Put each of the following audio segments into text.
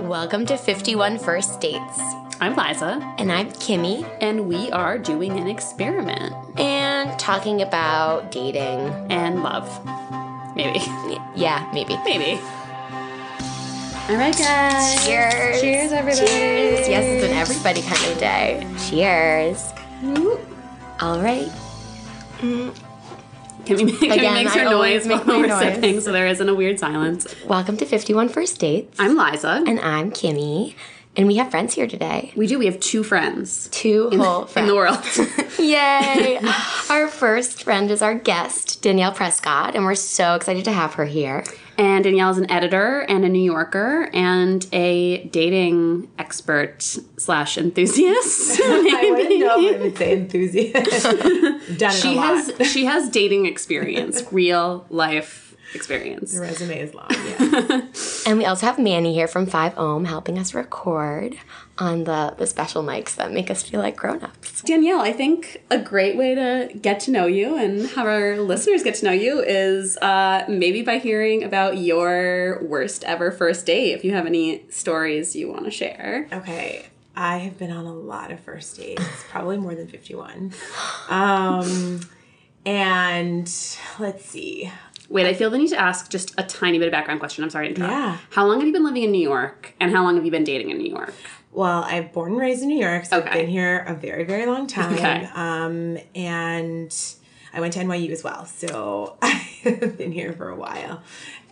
Welcome to 51 First Dates. I'm Liza, And I'm Kimmy, and we are doing an experiment and talking about dating. and love. Maybe. Yeah, maybe. Maybe. All right, guys. Cheers. Cheers, everybody. Cheers. Yes, it's an everybody kind of day. Cheers. All right. Mm. Can we make, can we make her noise make while we're noise. sipping so there isn't a weird silence? Welcome to 51 First Dates. I'm Liza. and I'm Kimmy. And we have friends here today. we do. We have two friends Two whole in friends. the world. Yay! our first friend is our guest, Danielle Prescott, and we're so excited to have her here. And Danielle is an editor and a New Yorker and a dating expert slash enthusiast. I wouldn't know if I would say enthusiast. Done it she a lot. has she has dating experience, real life experience. The resume is long. Yeah. And we also have Manny here from 5 Ohm helping us record on the, the special mics that make us feel like grown ups. Danielle, I think a great way to get to know you and have our listeners get to know you is uh, maybe by hearing about your worst ever first date. If you have any stories you want to share. okay. I have been on a lot of first dates, probably more than 51. Um, and let's see. Wait, I feel the need to ask just a tiny bit of background question. I'm sorry to interrupt. Yeah. How long have you been living in New York, and how long have you been dating in New York? Well, I'm born and raised in New York, so I've Okay. been here a very, very long time. Okay. Um, and I went to NYU as well, so I've been here for a while.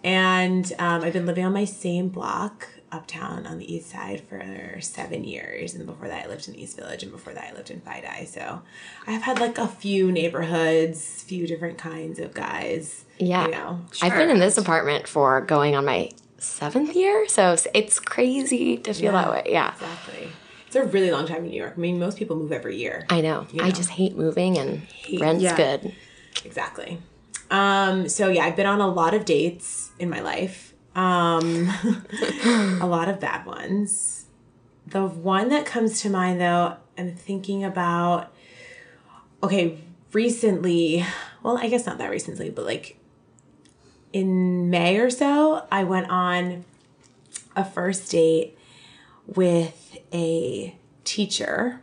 And um, I've been living on my same block uptown on the east side for seven years. And before that, I lived in East Village, and before that, I lived in FiDi. So I've had like a few neighborhoods, few different kinds of guys. Yeah. You know, I've been in this apartment for going on my seventh year, so it's crazy to feel that way. Yeah. exactly. It's a really long time in New York. I mean, most people move every year. I know. I know. just hate moving and rent's yeah. good. Exactly. Um, so yeah, I've been on a lot of dates in my life. Um, a lot of bad ones. The one that comes to mind though, I'm thinking about okay, recently, well, I guess not that recently, but like in May or so, I went on a first date with a teacher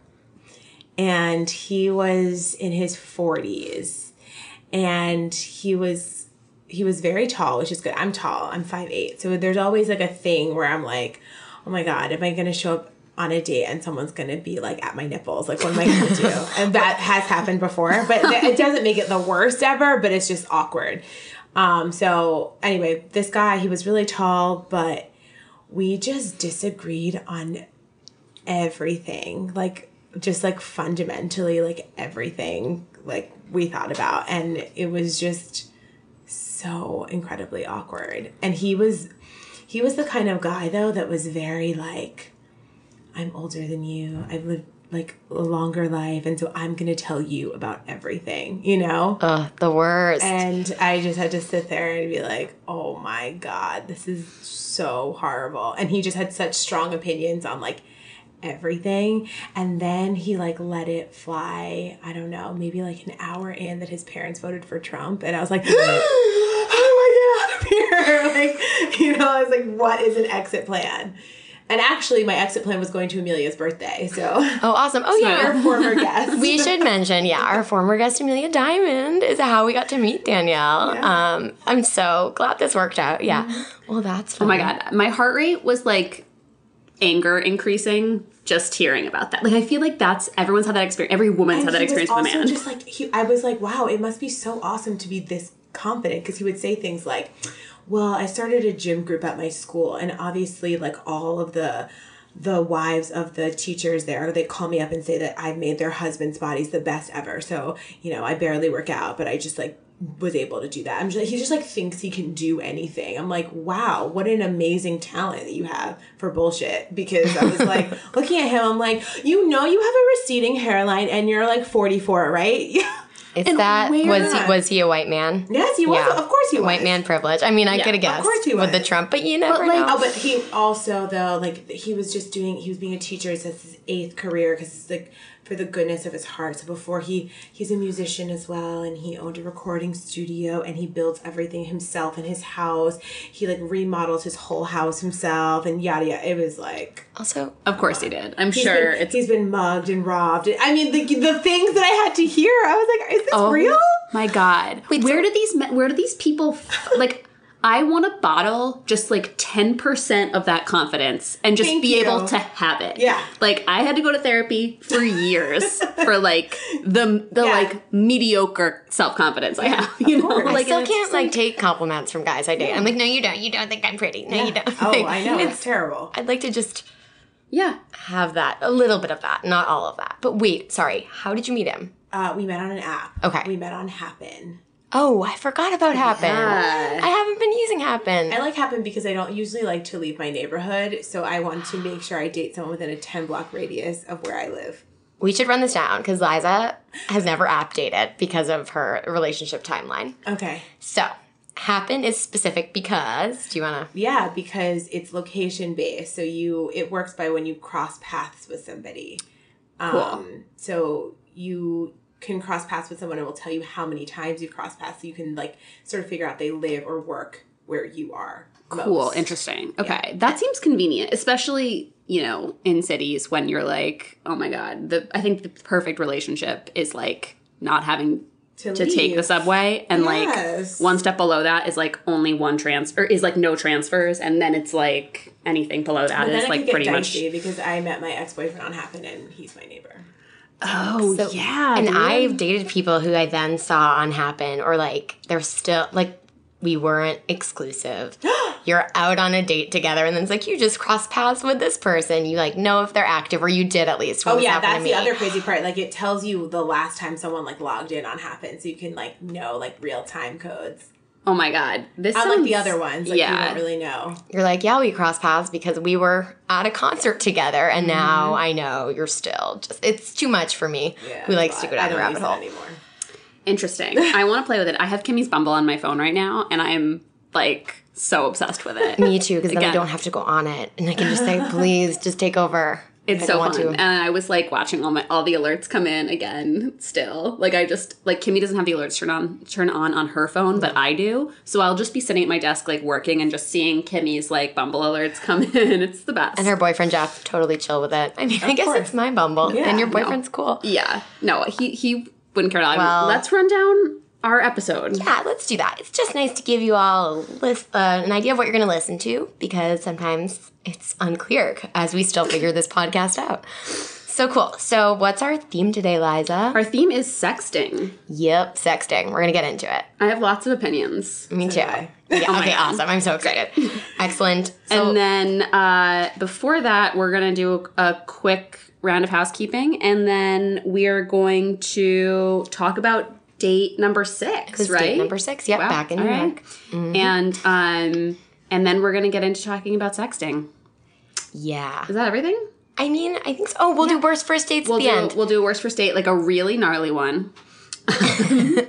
and he was in his 40s and he was he was very tall which is good. I'm tall. I'm five eight. so there's always like a thing where i'm like oh my god am i gonna show up on a date and someone's gonna be like at my nipples? Like what am i gonna do? And that has happened before but it doesn't make it the worst ever but it's just awkward. Um so anyway this guy he was really tall but we just disagreed on everything like just like fundamentally like everything like we thought about. And it was just so incredibly awkward and he was he was the kind of guy though that was very like i'm older than you i've lived like a longer life and so i'm gonna tell you about everything you know Ugh, the worst. and I just had to sit there and be like, oh my God, this is so horrible. And he just had such strong opinions on like everything. And then he like let it fly, I don't know, maybe like an hour in that his parents voted for Trump. And I was like, how do I get out of here? like, you know, I was like, what is an exit plan? And actually, my exit plan was going to Amelia's birthday. So, oh, awesome. Oh, yeah. our former guest. we should mention, yeah, our former guest Amelia Diamond is how we got to meet Danielle. Yeah. Um, I'm so glad this worked out. Yeah. Well, that's fun. Oh my god, my heart rate was like anger increasing just hearing about that. Like I feel like that's everyone's had that experience. Every woman's had that experience with a man. Just like he, I was like, wow, it must be so awesome to be this confident because he would say things like, "Well, I started a gym group at my school, and obviously, like all of the." the wives of the teachers there they call me up and say that i've made their husbands bodies the best ever so you know i barely work out but i just like was able to do that i'm just he just like thinks he can do anything i'm like wow what an amazing talent that you have for bullshit because i was like looking at him i'm like you know you have a receding hairline and you're like 44 right Is that was he, was he a white man? yes he was Yeah. of course he was White man privilege. I mean, I could have guessed Of course he with the. Trump, but you never like, know. Oh, but he also though like he was just doing he was being a teacher. It's his eighth career because it's like for the goodness of his heart. So before he he's a musician as well and he owned a recording studio and he builds everything himself in his house. He like remodels his whole house himself and yada yada. It was like Also, Of course he did. I'm he's sure been, it's he's been mugged and robbed. I mean the the things that I had to hear, I was like, is this Oh real? My God, Wait, where so- do these men- where do these people like? I want to bottle just like ten percent of that confidence and just Thank be you. able to have it. Yeah. like I had to go to therapy for years for like the the Yeah. like mediocre self confidence I have. You know, course. I still can't just like take compliments from guys I date. I'm like, no, you don't. You don't think I'm pretty. No, you don't. Oh, Like, I know. It's terrible. I'd like to just yeah. have that, a little bit of that, not all of that. But wait, sorry. How did you meet him? Uh, we met on an app. Okay. We met on Happen. Oh, I forgot about Happen. Yeah. I haven't been using Happen. I like Happen because I don't usually like to leave my neighborhood, so I want to make sure I date someone within a 10 block radius of where I live. we should run this down because Liza has never app dated because of her relationship timeline. Okay. So, Happen is specific because, do you want to? Yeah, because it's location based, so you it works by when you cross paths with somebody. Um, so you can cross paths with someone and will tell you how many times you've crossed paths so you can like sort of figure out they live or work where you are. Cool, interesting. Okay, that seems convenient, especially you know in cities when you're like, oh my god, the I think the perfect relationship is like not having To to take the subway and Yes. like one step below that is like only one transfer is like no transfers and then it's like anything below that is like pretty much because I met my ex boyfriend on Happen and he's my neighbor. Oh So- yeah And dude. I've dated people who I then saw on Happen, or like they're still like we weren't exclusive. You're out on a date together, and then it's like you just cross paths with this person. You like know if they're active, or you did at least. Oh yeah, that's the other crazy part. Like it tells you the last time someone like logged in on Happen, so you can like know like real time codes. Oh my god this Unlike like the other ones, like you don't really know. You're like, yeah, we crossed paths because we were at a concert together, and now mm-hmm. I know you're still just. It's too much for me. Yeah, who likes to go down the don't rabbit use hole? anymore. interesting I want to play with it I have Kimmy's Bumble on my phone right now and I'm like so obsessed with it Me too, because then I don't have to go on it, and I can just say, please, just take over. It's so fun, to. and I was like watching all my all the alerts come in again. Still, like I just like Kimmy doesn't have the alerts turn on turn on on her phone, but I do. So I'll just be sitting at my desk like working and just seeing Kimmy's like Bumble alerts come in. It's the best. And her boyfriend Jeff totally chill with it. I mean, I guess course. it's my Bumble, Yeah, and your no. boyfriend's cool. yeah, no, he he wouldn't care. at all. Well- Let's run down our episode. Yeah, let's do that. It's just nice to give you all a list, uh, an idea of what you're going to listen to because sometimes it's unclear as we still figure this podcast out. So cool. So, what's our theme today, Liza? Our theme is sexting. Yep, sexting. We're going to get into it. I have lots of opinions. Me too. Yeah, Oh okay, awesome. I'm so excited. Excellent. So, and then uh, before that, we're going to do a quick round of housekeeping, and then we are going to talk about date number six, right? date number six. Yep, back in New all York. And um, and then we're to get into talking about sexting. yeah. Is that everything? I mean, I think so. Oh, we'll do worst first dates We'll at the do end. we'll do a worst first date, like a really gnarly one.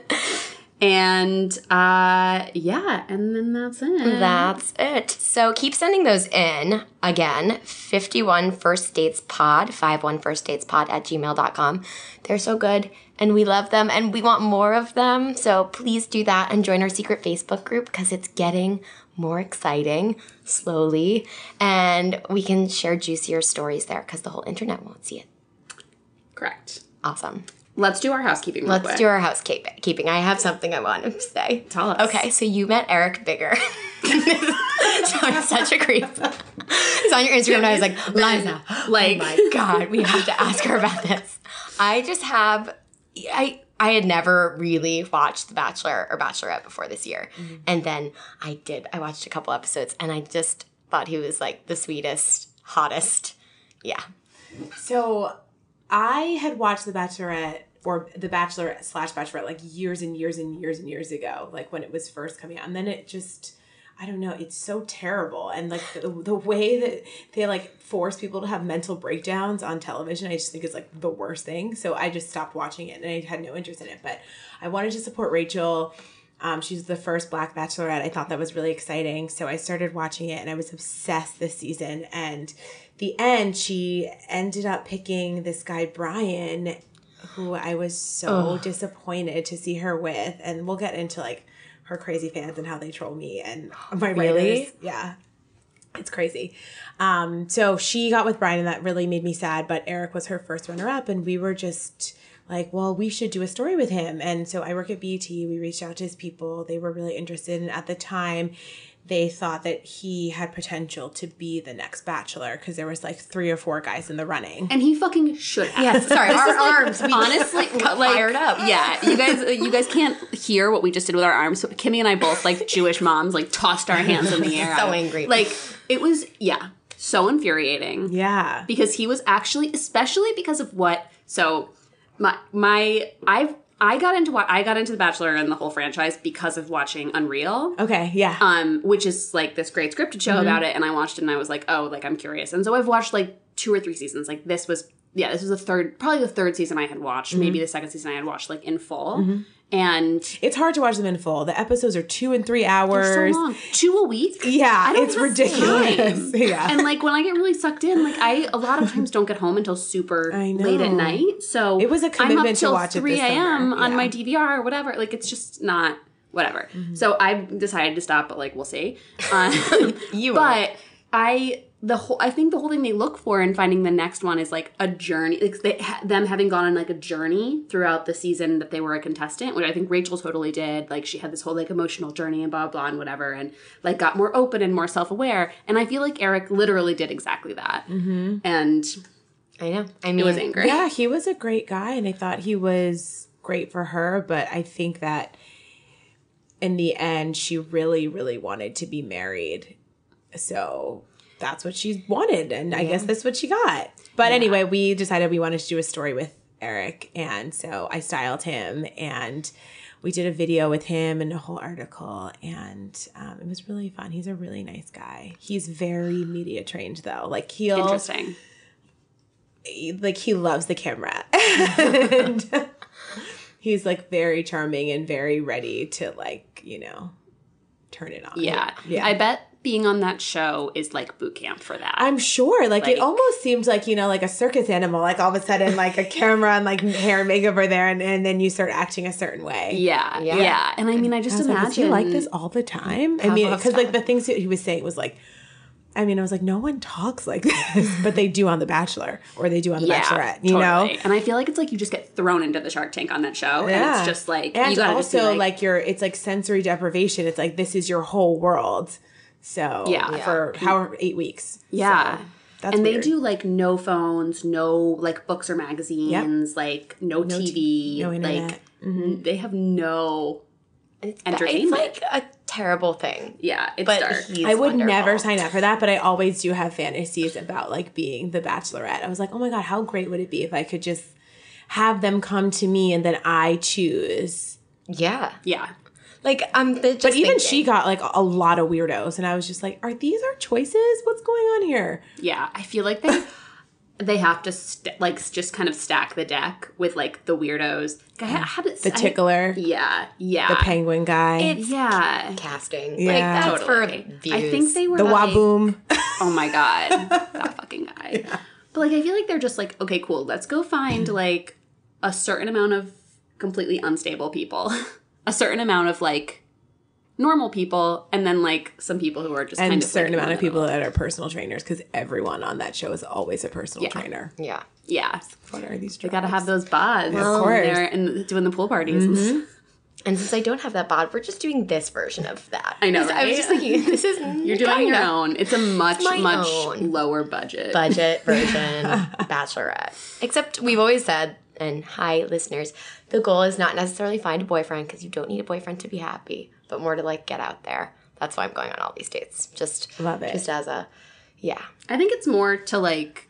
and uh, yeah, and then that's it. That's it. So keep sending those in. Again, 51 First Dates Pod, 51 First Dates Pod at gmail.com. They're so good and we love them and we want more of them. So please do that and join our secret Facebook group because it's getting more exciting slowly and we can share juicier stories there because the whole internet won't see it. Correct. Awesome. Let's do our housekeeping. Let's quick. do our housekeeping. I have something I want to say. Tell us. Okay, so you met Eric Bigger. Sounds such a creep. He's on your Instagram, and I was like, Liza, Like- oh my god, we have to ask her about this. I just have, I I had never really watched The Bachelor or Bachelorette before this year, mm-hmm. and then I did. I watched a couple episodes, and I just thought he was like the sweetest, hottest. Yeah, So I had watched The Bachelorette or The Bachelor slash Bachelorette like years and years and years and years ago, like when it was first coming out. And then it just, I don't know, it's so terrible. And like the, the way that they like force people to have mental breakdowns on television, I just think is like the worst thing. So I just stopped watching it and I had no interest in it. But I wanted to support Rachel. Um, she's the first Black Bachelorette. I thought that was really exciting, so I started watching it, and I was obsessed this season. And the end, she ended up picking this guy Brian, who I was so disappointed to see her with. And we'll get into like her crazy fans and how they troll me and my Really? writers. Yeah. It's crazy. Um, so she got with Brian, and that really made me sad. But Eric was her first runner up, and we were just like, well, we should do a story with him. And so I work at BET. We reached out to his people. They were really interested. And at the time, they thought that he had potential to be the next bachelor because there was like three or four guys in the running. And he fucking should have. Yes, sorry, our arms. We honestly got like, fired up. Yeah, you guys, you guys can't hear what we just did with our arms. So Kimmy and I both, like Jewish moms, like tossed our hands in the air. So angry. Like it was, yeah, so infuriating. Yeah. because he was actually, especially because of what. So my my I've I got into what I got into The Bachelor and the whole franchise because of watching Unreal Okay. Yeah. um, which is like this great scripted show Mm-hmm. about it. And I watched it and I was like, oh, like I'm curious. And so I've watched like two or three seasons. Like this was, yeah, this was the third, probably the third season I had watched. Maybe Mm-hmm. the second season I had watched like in full. And it's hard to watch them in full. The episodes are two and three hours. so long, two a week. Yeah, it's ridiculous. yeah. And like when I get really sucked in, like I a lot of times don't get home until super late at night. So It was a I'm up commitment to watch it three a.m. on my DVR or whatever. Like it's just not whatever. Mm-hmm. So I decided to stop, but like we'll see. Um, You but I the whole I think the whole thing they look for in finding the next one is like a journey, like they, them having gone on like a journey throughout the season that they were a contestant, which I think Rachel totally did. Like she had this whole like emotional journey and blah blah and whatever, and like got more open and more self aware. And I feel like Eric literally did exactly that. Mm-hmm. And I know. I mean, it was angry. Yeah, he was a great guy, and I thought he was great for her. But I think that in the end, she really, really wanted to be married. So that's what she wanted, and I guess that's what she got. But anyway, we decided we wanted to do a story with Eric, and so I styled him and. We did a video with him and a whole article, and um, it was really fun. He's a really nice guy. He's very media trained, though. Like he'll Interesting. like he loves the camera and he's like very charming and very ready to like you know turn it on Yeah. yeah I bet being on that show is like boot camp for that. i'm sure. Like, it almost seems like you know like a circus animal. Like all of a sudden like a camera and like hair and makeup are there and, and then you start acting a certain way. Yeah, Yeah. yeah, And I mean, I just I was like, imagine "Was like this all the time. I mean because like the things that he was saying was like I mean, I was like, no one talks like this, but they do on The Bachelor or they do on The Bachelorette, you know? And I feel like it's like you just get thrown into the Shark Tank on that show, and Yeah. it's just like and you gotta also just be like, you're it's like sensory deprivation. It's like this is your whole world so Yeah. for however eight weeks yeah. So, that's and weird. they do like no phones, no like books or magazines, like no, TV, no like internet. Mm-hmm. they have no. it's, entertainment. It's like a terrible thing. Yeah, it's But dark. he's I would wonderful. never sign up for that, but I always do have fantasies about like being the bachelorette. I was like, oh my god, how great would it be if I could just have them come to me and then I choose. Yeah. yeah, Like I'm. Just But even thinking, she got like a lot of weirdos, and I was just like, are these our choices? What's going on here? yeah. I feel like they they have to st- like just kind of stack the deck with like the weirdos. I had it, The tickler, yeah, yeah, the penguin guy, It's yeah. casting. Yeah. Like that's Totally. for views. I think they were the like, Whaboom. Oh my god, that fucking guy. But like, I feel like they're just like, okay, cool. Let's go find like a certain amount of completely unstable people, a certain amount of like normal people, and then like some people who are just and kind a of certain like, amount of people that are personal trainers because everyone on that show is always a personal trainer. Yeah. Yeah, What are these? you gotta have those bods. Of course. They're and doing the pool parties. Mm-hmm. And since I don't have that bod, we're just doing this version of that. I know, I was just thinking, this is You're doing your own. It's a much my much own. lower budget. budget version bachelorette. Except we've always said, and hi listeners, the goal is not necessarily find a boyfriend because you don't need a boyfriend to be happy, but more to like get out there. That's why I'm going on all these dates. Just Love it. Just as a yeah. I think it's more to like.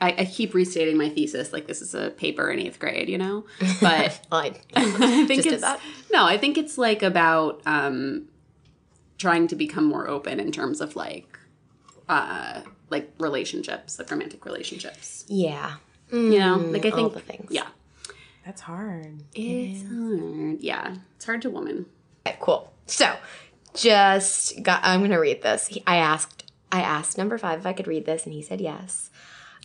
I, I keep restating my thesis like this is a paper in eighth grade, you know. But Well, I, I think Just did it's that? no. I think it's like about um, trying to become more open in terms of like, uh, like relationships, like romantic relationships. yeah. You know, like I all think the things. Yeah, That's hard. it's hard. Yeah, it's hard to woman. Okay, cool. So, just got. I'm gonna read this. He, I asked. I asked number five if I could read this, and he said yes.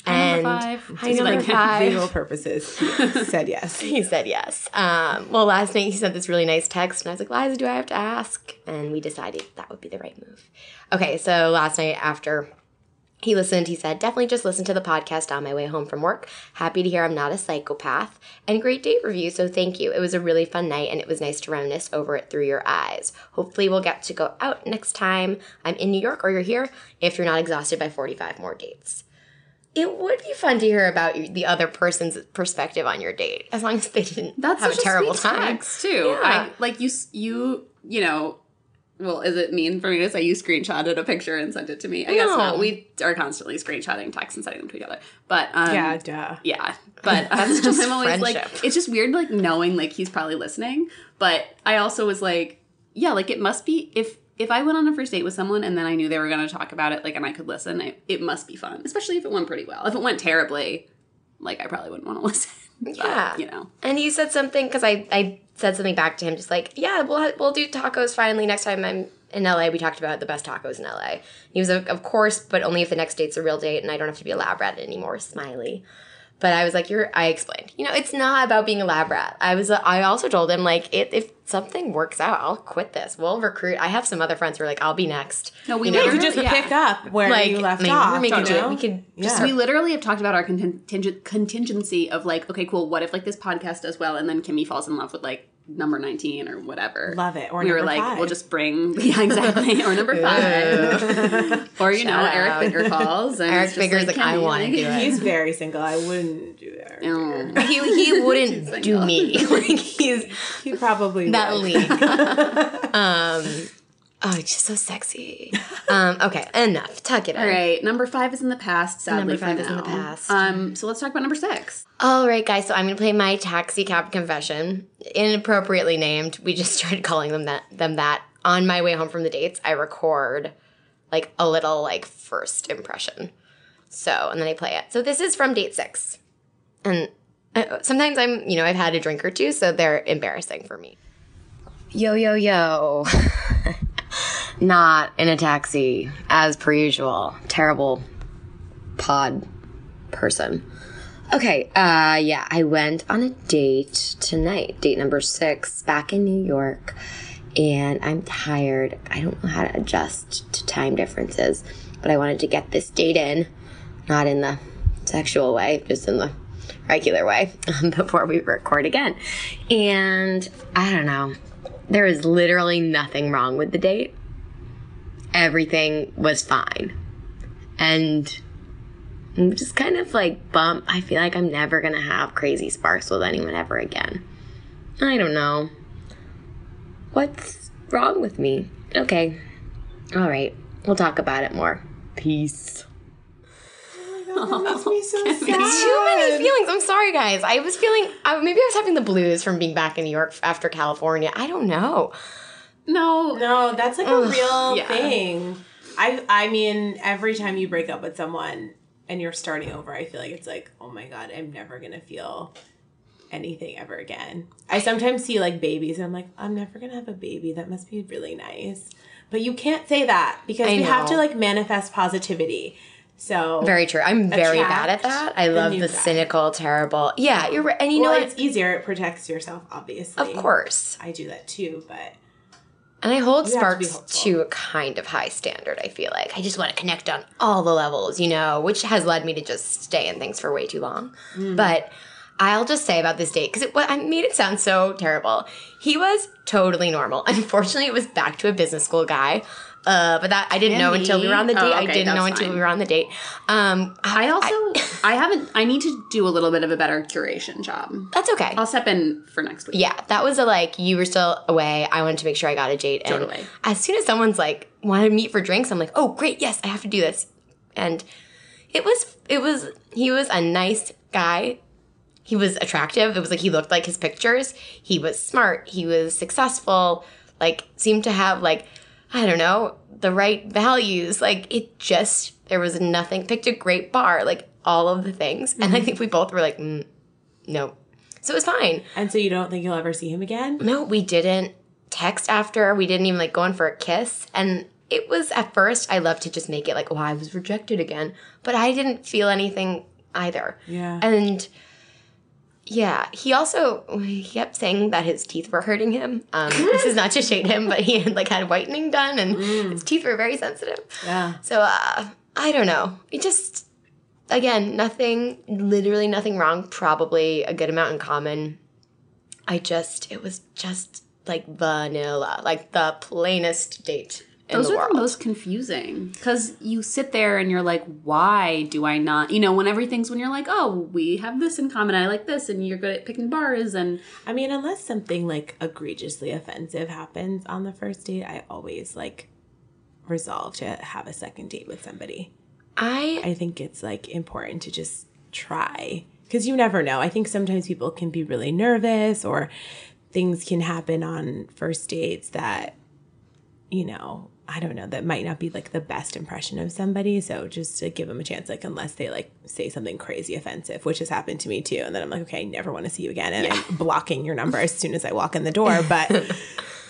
And five. Hi, number like, five. Visual purposes. He said yes. He said yes. Um, well, last night he sent this really nice text, and I was like, Liza, do I have to ask? And we decided that would be the right move. Okay, so last night after he listened, he said, definitely just listen to the podcast on my way home from work. Happy to hear I'm not a psychopath. And great date review, so thank you. It was a really fun night, and it was nice to reminisce over it through your eyes. Hopefully, we'll get to go out next time I'm in New York or you're here if you're not exhausted by 45 more dates it would be fun to hear about the other person's perspective on your date, as long as they didn't That's have a terrible time. too. Yeah. I like you. You you know. Well, is it mean for me to say you screenshotted a picture and sent it to me? I guess not. We are constantly screenshotting texts and sending them to each other. But um, Yeah, duh. Yeah, but That's just I'm always friendship. like, it's just weird, like knowing like he's probably listening. But I also was like, yeah, like it must be if if I went on a first date with someone and then I knew they were going to talk about it, like, and I could listen, it, it must be fun, especially if it went pretty well. If it went terribly, like, I probably wouldn't want to listen. But, Yeah. you know, And you said something because I, I said something back to him, just like, yeah, we'll we'll do tacos finally next time I'm in LA. We talked about the best tacos in LA. He was, like, of course, but only if the next date's a real date and I don't have to be a lab rat anymore. Smiley. But I was like, you're. I explained, you know, it's not about being a lab rat. I was. I also told him like, it, if something works out, I'll quit this. We'll recruit. I have some other friends who are like, I'll be next. No, we You never- You could just Yeah. pick up where Like, you left maybe off. We're making do it. know? We could just Yeah. we literally have talked about our contingent contingency of like, okay, cool. What if like this podcast does well and then Kimmy falls in love with like number nineteen or whatever? Love it. Or we were number like, five. we'll just bring yeah, exactly, or number five, or you know, Shout Eric out. Bigger calls. And Eric it's just Bigger's like, I wanna do it. He's very single. I wouldn't do that. Oh. he he wouldn't do me. like he's He probably that would. league. um, oh, it's just so sexy. Um, okay, enough. Tuck it in. All right, number five is in the past. Sadly, Number five is in the past. Um, so let's talk about number six. All right, guys. So I'm gonna play my taxi cab confession, inappropriately named. We just started calling them that. Them that. On my way home from the dates, I record like a little like first impression. So and then I play it. So this is from date six, and uh, sometimes I'm you know I've had a drink or two, so they're embarrassing for me. Yo yo yo. Not in a taxi, as per usual. Terrible pod person. Okay, uh, yeah, I went on a date tonight, date number six, back in New York, and I'm tired. I don't know how to adjust to time differences, but I wanted to get this date in, not in the sexual way, just in the regular way, before we record again. And I don't know, there was literally nothing wrong with the date. Everything was fine. And I'm just kind of like bump. I feel like I'm never gonna have crazy sparks with anyone ever again. I don't know. What's wrong with me? Okay. All right. We'll talk about it more. Peace. That makes me so sad. Too many feelings. I'm sorry, guys. I was feeling. I, maybe I was having the blues from being back in New York after California. I don't know. No, No, that's like a real yeah. thing. I I mean, every time you break up with someone and you're starting over, I feel like it's like, oh my god, I'm never gonna feel anything ever again. I sometimes see like babies and I'm like, I'm never gonna have a baby. That must be really nice. But you can't say that because I we have to like manifest positivity. So Very true. I'm very bad at that. I love new the cynical, terrible. Yeah, you're right. And you well, know it's easier. It protects yourself, obviously. Of course. I do that too, but And I hold have to Sparks to a kind of high standard, I feel like. I just want to connect on all the levels, you know, which has led me to just stay in things for way too long. Mm. But I'll just say about this date, because I made it sound so terrible. He was totally normal. Unfortunately, it was back to a business school guy. Uh, but that I didn't know until we were on the date. Oh, I didn't know until fine. we were on the date. Um, I also I, haven't. I need to do a little bit of a better curation job. that's okay. I'll step in for next week. Yeah, that was a like you were still away. I wanted to make sure I got a date. And Totally. as soon as someone's like want to meet for drinks, I'm like, oh great, yes, I have to do this. And it was it was he was a nice guy. He was attractive. It was like he looked like his pictures. He was smart. He was successful. Like seemed to have like I don't know the right values. Like it just there was nothing. Picked a great bar. Like all of the things. And I think we both were like, mm, no. So it was fine. and so you don't think you'll ever see him again? No, we didn't text after. We didn't even like go in for a kiss. And it was at first, I love to just make it like, oh, I was rejected again. But I didn't feel anything either. Yeah. And yeah, he also he kept saying that his teeth were hurting him. Um, this is not to shade him, but he had like had whitening done, and his teeth were very sensitive. Yeah. So uh, I don't know. It just again nothing, literally nothing wrong. Probably a good amount in common. I just it was just like vanilla, like the plainest date Those the are world. the most confusing because you sit there and you're like, why do I not? You know, when everything's when you're like, oh, we have this in common, I like this, and you're good at picking bars, and I mean, unless something like egregiously offensive happens on the first date, I always like resolve to have a second date with somebody. I I think it's like important to just try because you never know. I think sometimes people can be really nervous or things can happen on first dates that, you know, I don't know, that might not be like the best impression of somebody. So just to give them a chance, like, unless they like say something crazy offensive, which has happened to me too. And then I'm like, okay, I never want to see you again. And I'm blocking your number as soon as I walk in the door. But,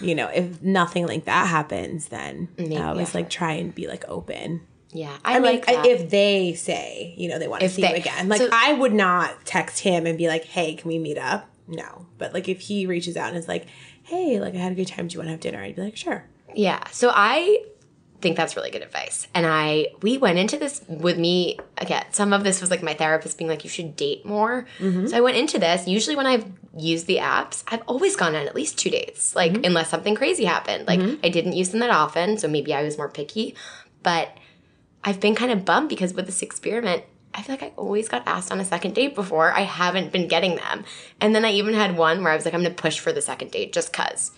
you know, if nothing like that happens, then I always uh, like try and be like open. yeah, I, I mean, like if they say, you know, they want to If see they- you again, like so- I would not text him and be like, "Hey, can we meet up?" No, but like if he reaches out and is like, "Hey, like I had a good time. Do you want to have dinner?" I'd be like, "Sure." Yeah. So I think that's really good advice. And I we went into this with me again. Some of this was like my therapist being like, you should date more. Mm-hmm. So I went into this. Usually when I've used the apps, I've always gone on at least two dates. Like mm-hmm. unless something crazy happened. Like mm-hmm. I didn't use them that often, so maybe I was more picky. But I've been kind of bummed because with this experiment, I feel like I always got asked on a second date before. I haven't been getting them. And then I even had one where I was like, I'm gonna push for the second date just cuz.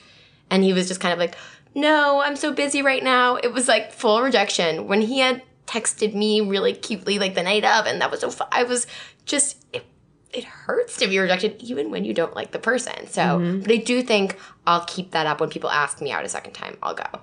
And he was just kind of like, no, I'm so busy right now. It was like full rejection. When he had texted me really cutely like the night of, and that was so fun. I was just, it, it hurts to be rejected even when you don't like the person. So, mm-hmm. but I do think I'll keep that up when people ask me out a second time. I'll go.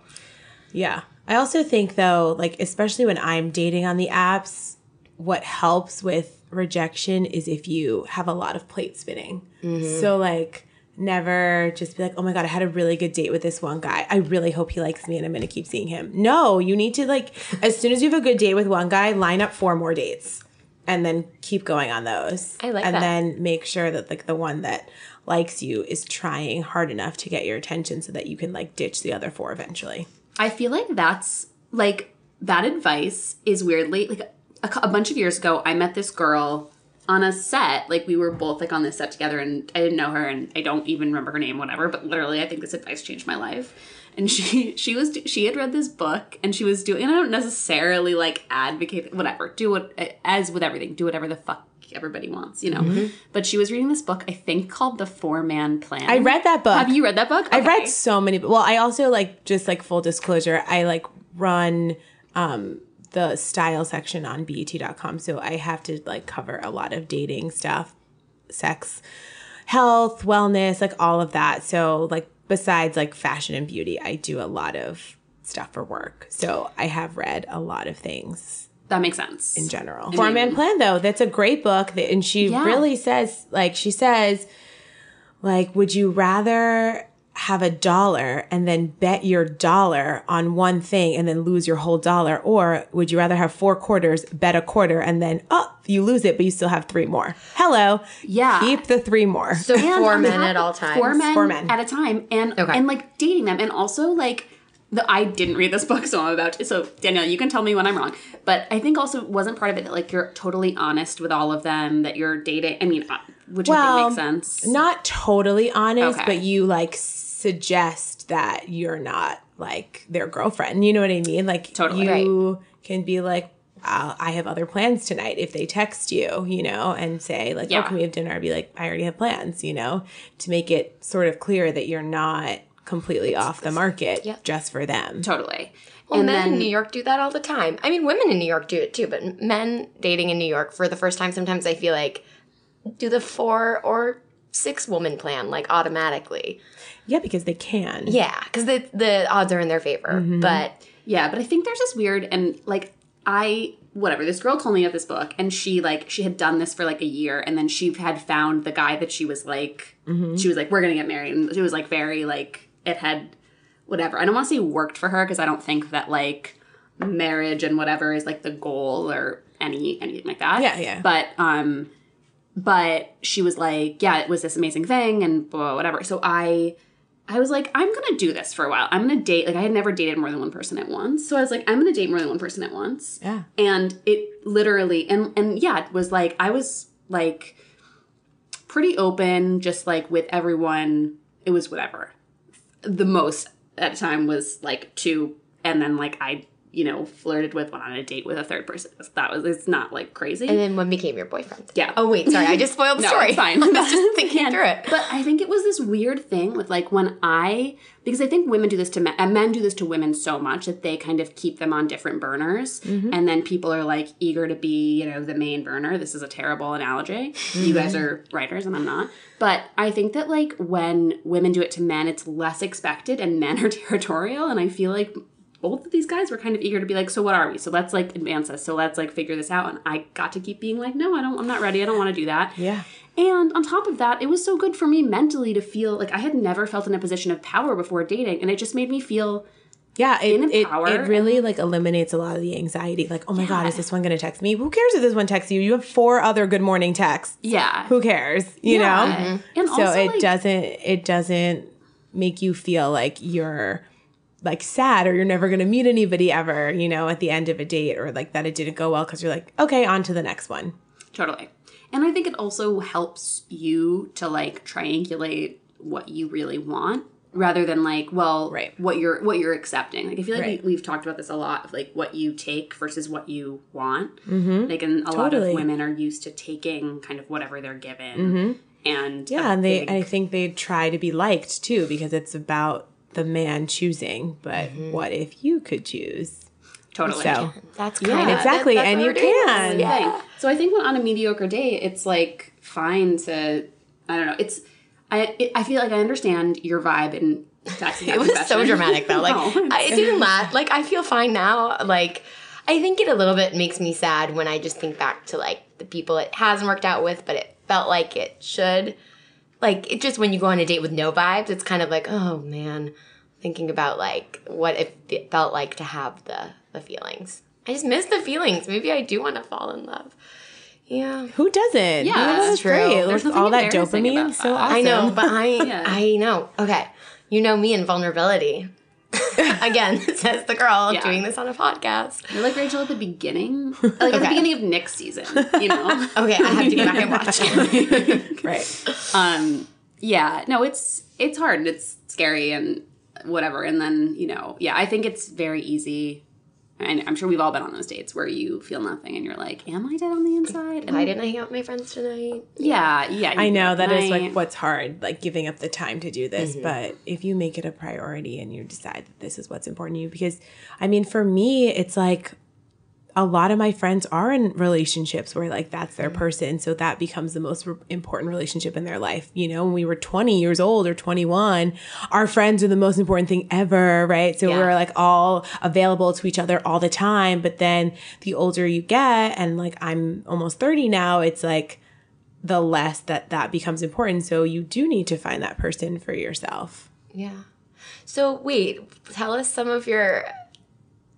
Yeah. I also think though, like especially when I'm dating on the apps, what helps with rejection is if you have a lot of plate spinning. Mm-hmm. So like never just be like, "Oh my god, I had a really good date with this one guy. I really hope he likes me and I'm going to keep seeing him." No, you need to like as soon as you have a good date with one guy, line up four more dates and then keep going on those. I like and that. then make sure that like the one that likes you is trying hard enough to get your attention so that you can like ditch the other four eventually. I feel like that's like that advice is weirdly like a, a bunch of years ago. I met this girl on a set. Like we were both like on this set together, and I didn't know her, and I don't even remember her name, whatever. But literally, I think this advice changed my life. And she she was she had read this book, and she was doing. And I don't necessarily like advocate whatever. Do what as with everything. Do whatever the fuck everybody wants, you know. But she was reading this book, I think called The Four Man Plan. I read that book. Have you read that book? I've read so many. Well, I also like just like full disclosure. I like run um, the style section on BET.com, so I have to like cover a lot of dating stuff, sex, health, wellness, like all of that. So like besides like fashion and beauty, I do a lot of stuff for work. So I have read a lot of things That makes sense. in general. Four Man Plan, though, that's a great book. that- And she Yeah. really says, like, she says, like, would you rather have a dollar and then bet your dollar on one thing and then lose your whole dollar? Or would you rather have four quarters, bet a quarter, and then, oh, you lose it, but you still have three more? Hello. Yeah. Keep the three more. So And four men at all of- times. Four men, Four men. at a time, and Okay. and like dating them, and also like the I didn't read this book, so I'm about to. So Danielle, you can tell me when I'm wrong, but I think also wasn't part of it that like you're totally honest with all of them that you're dating. I mean, uh, which I Well, think makes sense. not totally honest, Okay. but you like suggest that you're not like their girlfriend. You know what I mean? Like Totally. you can be like, uh, I have other plans tonight. If they text you, you know, and say like, Yeah. "Oh, can we have dinner?" I'd be like, "I already have plans," you know, to make it sort of clear that you're not completely off the market Yep. just for them. Totally. Well, and men then in New York do that all the time. I mean, women in New York do it too, but men dating in New York for the first time, sometimes I feel like do the four or six woman plan like automatically. Yeah, because they can. Yeah, because the the odds are in their favor. But Yeah, but I think there's this weird and like I whatever this girl told me of this book and she like she had done this for like a year and then she had found the guy that she was like she was like we're gonna get married and she was like very like it had whatever. I don't want to say worked for her because I don't think that like marriage and whatever is like the goal or any anything like that. Yeah, yeah. But um but she was like, yeah, it was this amazing thing and blah, blah, whatever. So I I was like, I'm gonna do this for a while. I'm gonna date like I had never dated more than one person at once. So I was like, I'm gonna date more than one person at once. Yeah. And it literally and and yeah, it was like I was like pretty open, just like with everyone. It was whatever. The most at a time was like two, and then like I, you know, flirted with, went on a date with a third person. That was it's not like crazy. And then when became your boyfriend? Yeah. Oh wait, sorry, I just spoiled the No, story. it's fine. I was just thinking through it. But I think it was this weird thing with like when I because I think women do this to men and men do this to women so much that they kind of keep them on different burners Mm-hmm. and then people are like eager to be, you know, the main burner. This is a terrible analogy. You guys Mm-hmm. are writers and I'm not. But I think that like when women do it to men, it's less expected and men are territorial and I feel like both of these guys were kind of eager to be like, so what are we? So let's like advance us. So let's like figure this out. And I got to keep being like, no, I don't, I'm not ready. I don't want to do that. Yeah. And on top of that, it was so good for me mentally to feel like I had never felt in a position of power before dating. And it just made me feel Yeah, it, in it, it really like eliminates a lot of the anxiety. Like, oh my god, is this one gonna text me? Who cares if this one texts you? You have four other good morning texts. yeah. Who cares? You Yeah. know? And so also, it like- doesn't it doesn't make you feel like you're like sad or you're never gonna meet anybody ever, you know, at the end of a date or like that it didn't go well because you're like, okay, on to the next one. Totally. And I think it also helps you to like triangulate what you really want rather than like, well, Right. what you're what you're accepting. Like I feel like Right. we, we've talked about this a lot of like what you take versus what you want. Mm-hmm. Like and a lot of women are used to taking kind of whatever they're given. And Yeah, and they big- I think they try to be liked too because it's about the man choosing. But mm-hmm. what if you could choose? totally So That's Yeah, of exactly, that's and what you we're doing. can. thing. So I think when on a mediocre day, it's like fine to I don't know. It's I it, I feel like I understand your vibe and texting. It was so dramatic though. Like oh, No. I, it didn't last. Like I feel fine now. Like I think it a little bit makes me sad when I just think back to like the people it hasn't worked out with, but it felt like it should. Like it just when you go on a date with no vibes, it's kind of like oh man, thinking about like what it felt like to have the the feelings. I just miss the feelings. Maybe I do want to fall in love. Yeah. Who doesn't? Yeah, that's that's true. great. There's all that dopamine, about so awesome. I know, but I Yeah. I know. Okay. You know me and vulnerability. Again, says the girl Yeah. doing this on a podcast. You're like Rachel at the beginning, like at the beginning of Nick's season. You know. Okay, I have to go back and watch it. right. um. Yeah. No. It's it's hard. and It's scary and whatever. And then you know. Yeah. I think it's very easy. And I'm sure we've all been on those dates where you feel nothing and you're like, "Am I dead on the inside?" And Why didn't I hang out with my friends tonight? Yeah, yeah. I know that is I- like what's hard, like giving up the time to do this. Mm-hmm. But if you make it a priority and you decide that this is what's important to you, because I mean, for me, it's like a lot of my friends are in relationships where like that's their person. So that becomes the most re- important relationship in their life. You know, when we were 20 years old or 21, our friends are the most important thing ever, right? So Yeah. we're like all available to each other all the time. But then the older you get, and like I'm almost 30 now, it's like, the less that that becomes important. So you do need to find that person for yourself. Yeah. So wait, tell us some of your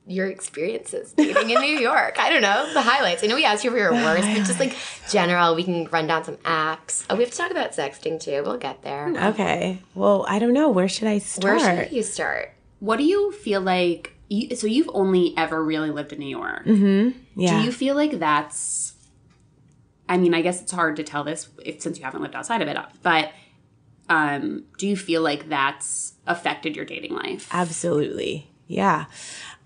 your experiences dating in New York. I don't know the highlights. I know we asked you for your worst, but just like general, we can run down some apps. Oh, we have to talk about sexting too. We'll get there. Okay. Well, I don't know. Where should I start? Where should you start? What do you feel like? You, so you've only ever really lived in New York. yeah. Do you feel like that's? I mean, I guess it's hard to tell this if, since you haven't lived outside of it, but um, do you feel like that's affected your dating life? Absolutely. Yeah.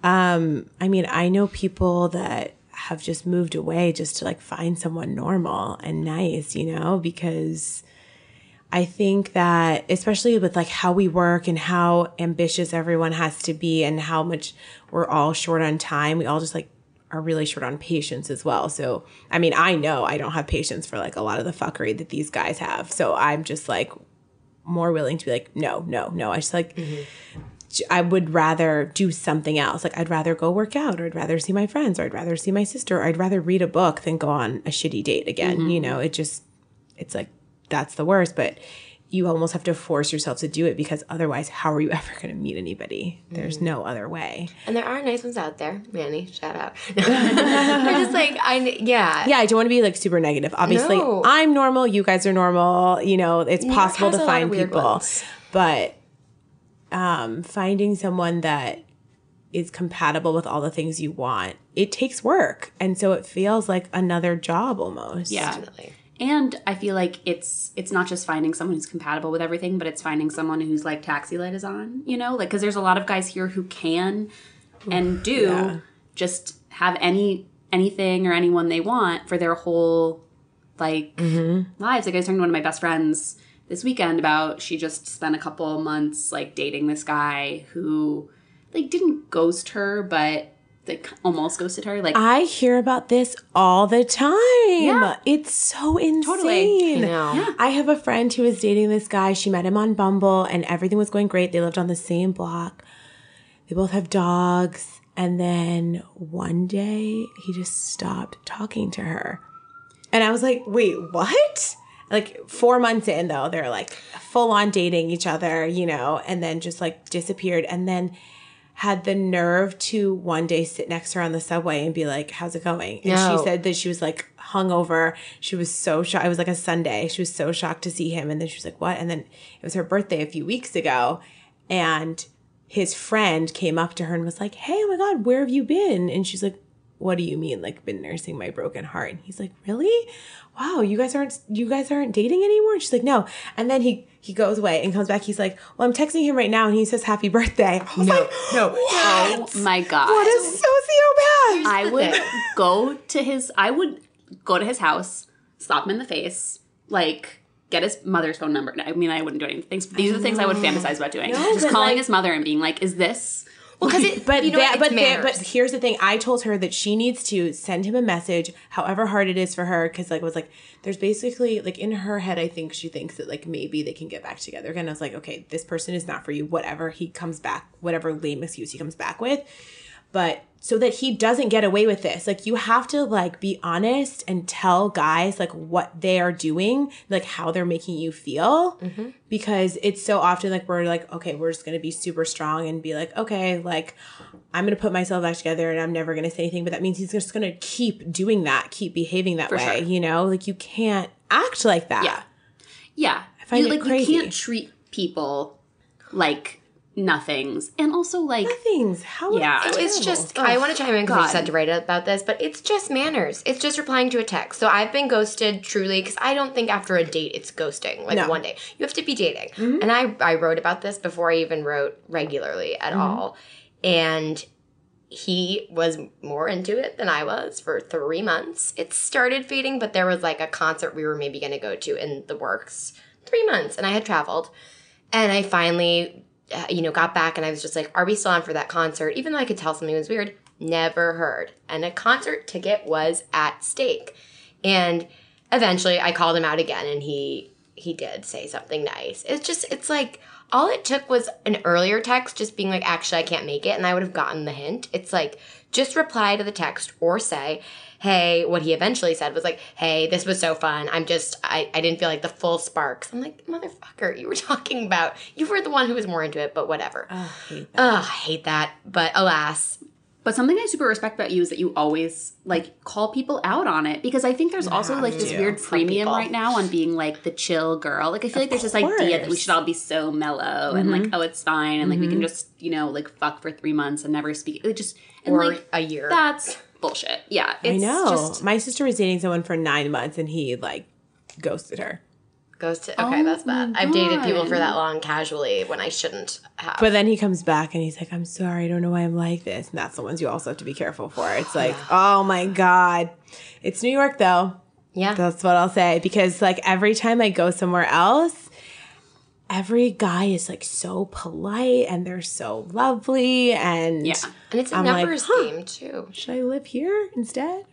Um, I mean, I know people that have just moved away just to like find someone normal and nice, you know, because I think that especially with like how we work and how ambitious everyone has to be and how much we're all short on time, we all just like are really short on patience as well. So, I mean, I know I don't have patience for like a lot of the fuckery that these guys have. So, I'm just like more willing to be like, no, no, no. I just like, I would rather do something else. Like, I'd rather go work out, or I'd rather see my friends, or I'd rather see my sister, or I'd rather read a book than go on a shitty date again. Mm-hmm. You know, it just, it's like, that's the worst. But you almost have to force yourself to do it because otherwise, how are you ever going to meet anybody? There's mm-hmm. no other way. And there are nice ones out there. Manny, shout out. They're just like I yeah. Yeah, I don't want to be like super negative. Obviously, No. I'm normal. You guys are normal. You know, it's York possible to a lot of find people, but um, finding someone that is compatible with all the things you want, it takes work, and so it feels like another job almost. Yeah. Definitely. And I feel like it's it's not just finding someone who's compatible with everything, but it's finding someone who's like taxi light is on, you know? Like cuz there's a lot of guys here who can and do Yeah. just have any anything or anyone they want for their whole like lives. Like I was talking to one of my best friends this weekend about she just spent a couple months like dating this guy who like didn't ghost her, but like almost ghosted her. Like I hear about this all the time. Yeah. It's so insane. Totally. I know. Yeah. I have a friend who was dating this guy. She met him on Bumble and everything was going great. They lived on the same block. They both have dogs. And then one day he just stopped talking to her. And I was like, wait, what? Like four months in though, they're like full on dating each other, you know, and then just like disappeared. And then had the nerve to one day sit next to her on the subway and be like, How's it going? And No. she said that she was like hungover. She was so shocked. It was like a Sunday. She was so shocked to see him. And then she was like, What? And then it was her birthday a few weeks ago. And his friend came up to her and was like, Hey, oh my God, where have you been? And she's like, What do you mean? Like been nursing my broken heart. And he's like, Really? Wow, you guys aren't you guys aren't dating anymore? And she's like, No. And then he he goes away and comes back. He's like, Well, I'm texting him right now and he says happy birthday. I was No, like, no. What? oh my god. What a sociopath. I would go to his I would go to his house, slap him in the face, like get his mother's phone number. I mean, I wouldn't do anything. These are the things I would mm. fantasize about doing. Just calling like- his mother and being like, "Is this?" Well, because it, But you know, that, what? but there, but here's the thing. I told her that she needs to send him a message, however hard it is for her, because like it was like there's basically like in her head, I think she thinks that like maybe they can get back together again. I was like, okay, this person is not for you. Whatever he comes back, whatever lame excuse he comes back with, but so that he doesn't get away with this. Like you have to like be honest and tell guys like what they are doing like how they're making you feel. Mm-hmm. Because it's so often like we're like okay we're just gonna be super strong and be like okay like i'm gonna put myself back together and i'm never gonna say anything. But that means he's just gonna keep doing that keep behaving that way sure. you know? Like you can't act like that. Yeah. Yeah, I find you, it like crazy. you can't treat people like nothings, and also like nothings. how Yeah. it's It's terrible. just, I want to chime in because you said to write about this, but it's just manners. It's just replying to a text. So I've been ghosted truly because I don't think after a date it's ghosting, like No. one day. You have to be dating. Mm-hmm. And I, I wrote about this before I even wrote regularly at mm-hmm. all. And he was more into it than I was for three months. It started fading, but there was like a concert we were maybe going to go to in the works. Three months, and I had traveled. And I finally, Uh, you know, got back and I was just like, are we still on for that concert? Even though I could tell something was weird, never heard. And a concert ticket was at stake. And eventually I called him out again and he he did say something nice. It's just it's like all it took was an earlier text just being like actually I can't make it and I would have gotten the hint. It's like just reply to the text or say, "Hey, what he eventually said was like, "Hey, this was so fun. I'm just I I didn't feel like the full sparks." I'm like, "Motherfucker, you were talking about you were the one who was more into it, but whatever." Ugh, I hate that. Ugh, I hate that. But alas, But something I super respect about you is that you always like call people out on it because I think there's also like this weird premium people. right now on being like the chill girl. Like I feel like there's this idea that we should all be so mellow and like mm-hmm. oh it's fine and like we can mm-hmm. just you know like fuck for three months and never speak. It just and or like a year. that's bullshit. Yeah, it's I know. Just, My sister was dating someone for nine months and he like ghosted her. Goes to okay, Oh that's bad. I've dated people for that long casually when I shouldn't have. But then he comes back and he's like, I'm sorry, I don't know why I'm like this. And that's the ones you also have to be careful for. It's like, oh my God. It's New York though. yeah, That's what I'll say. Because like every time I go somewhere else, every guy is like so polite and they're so lovely. And Yeah. and it's a I'm like, numbers huh. game too. should I live here instead?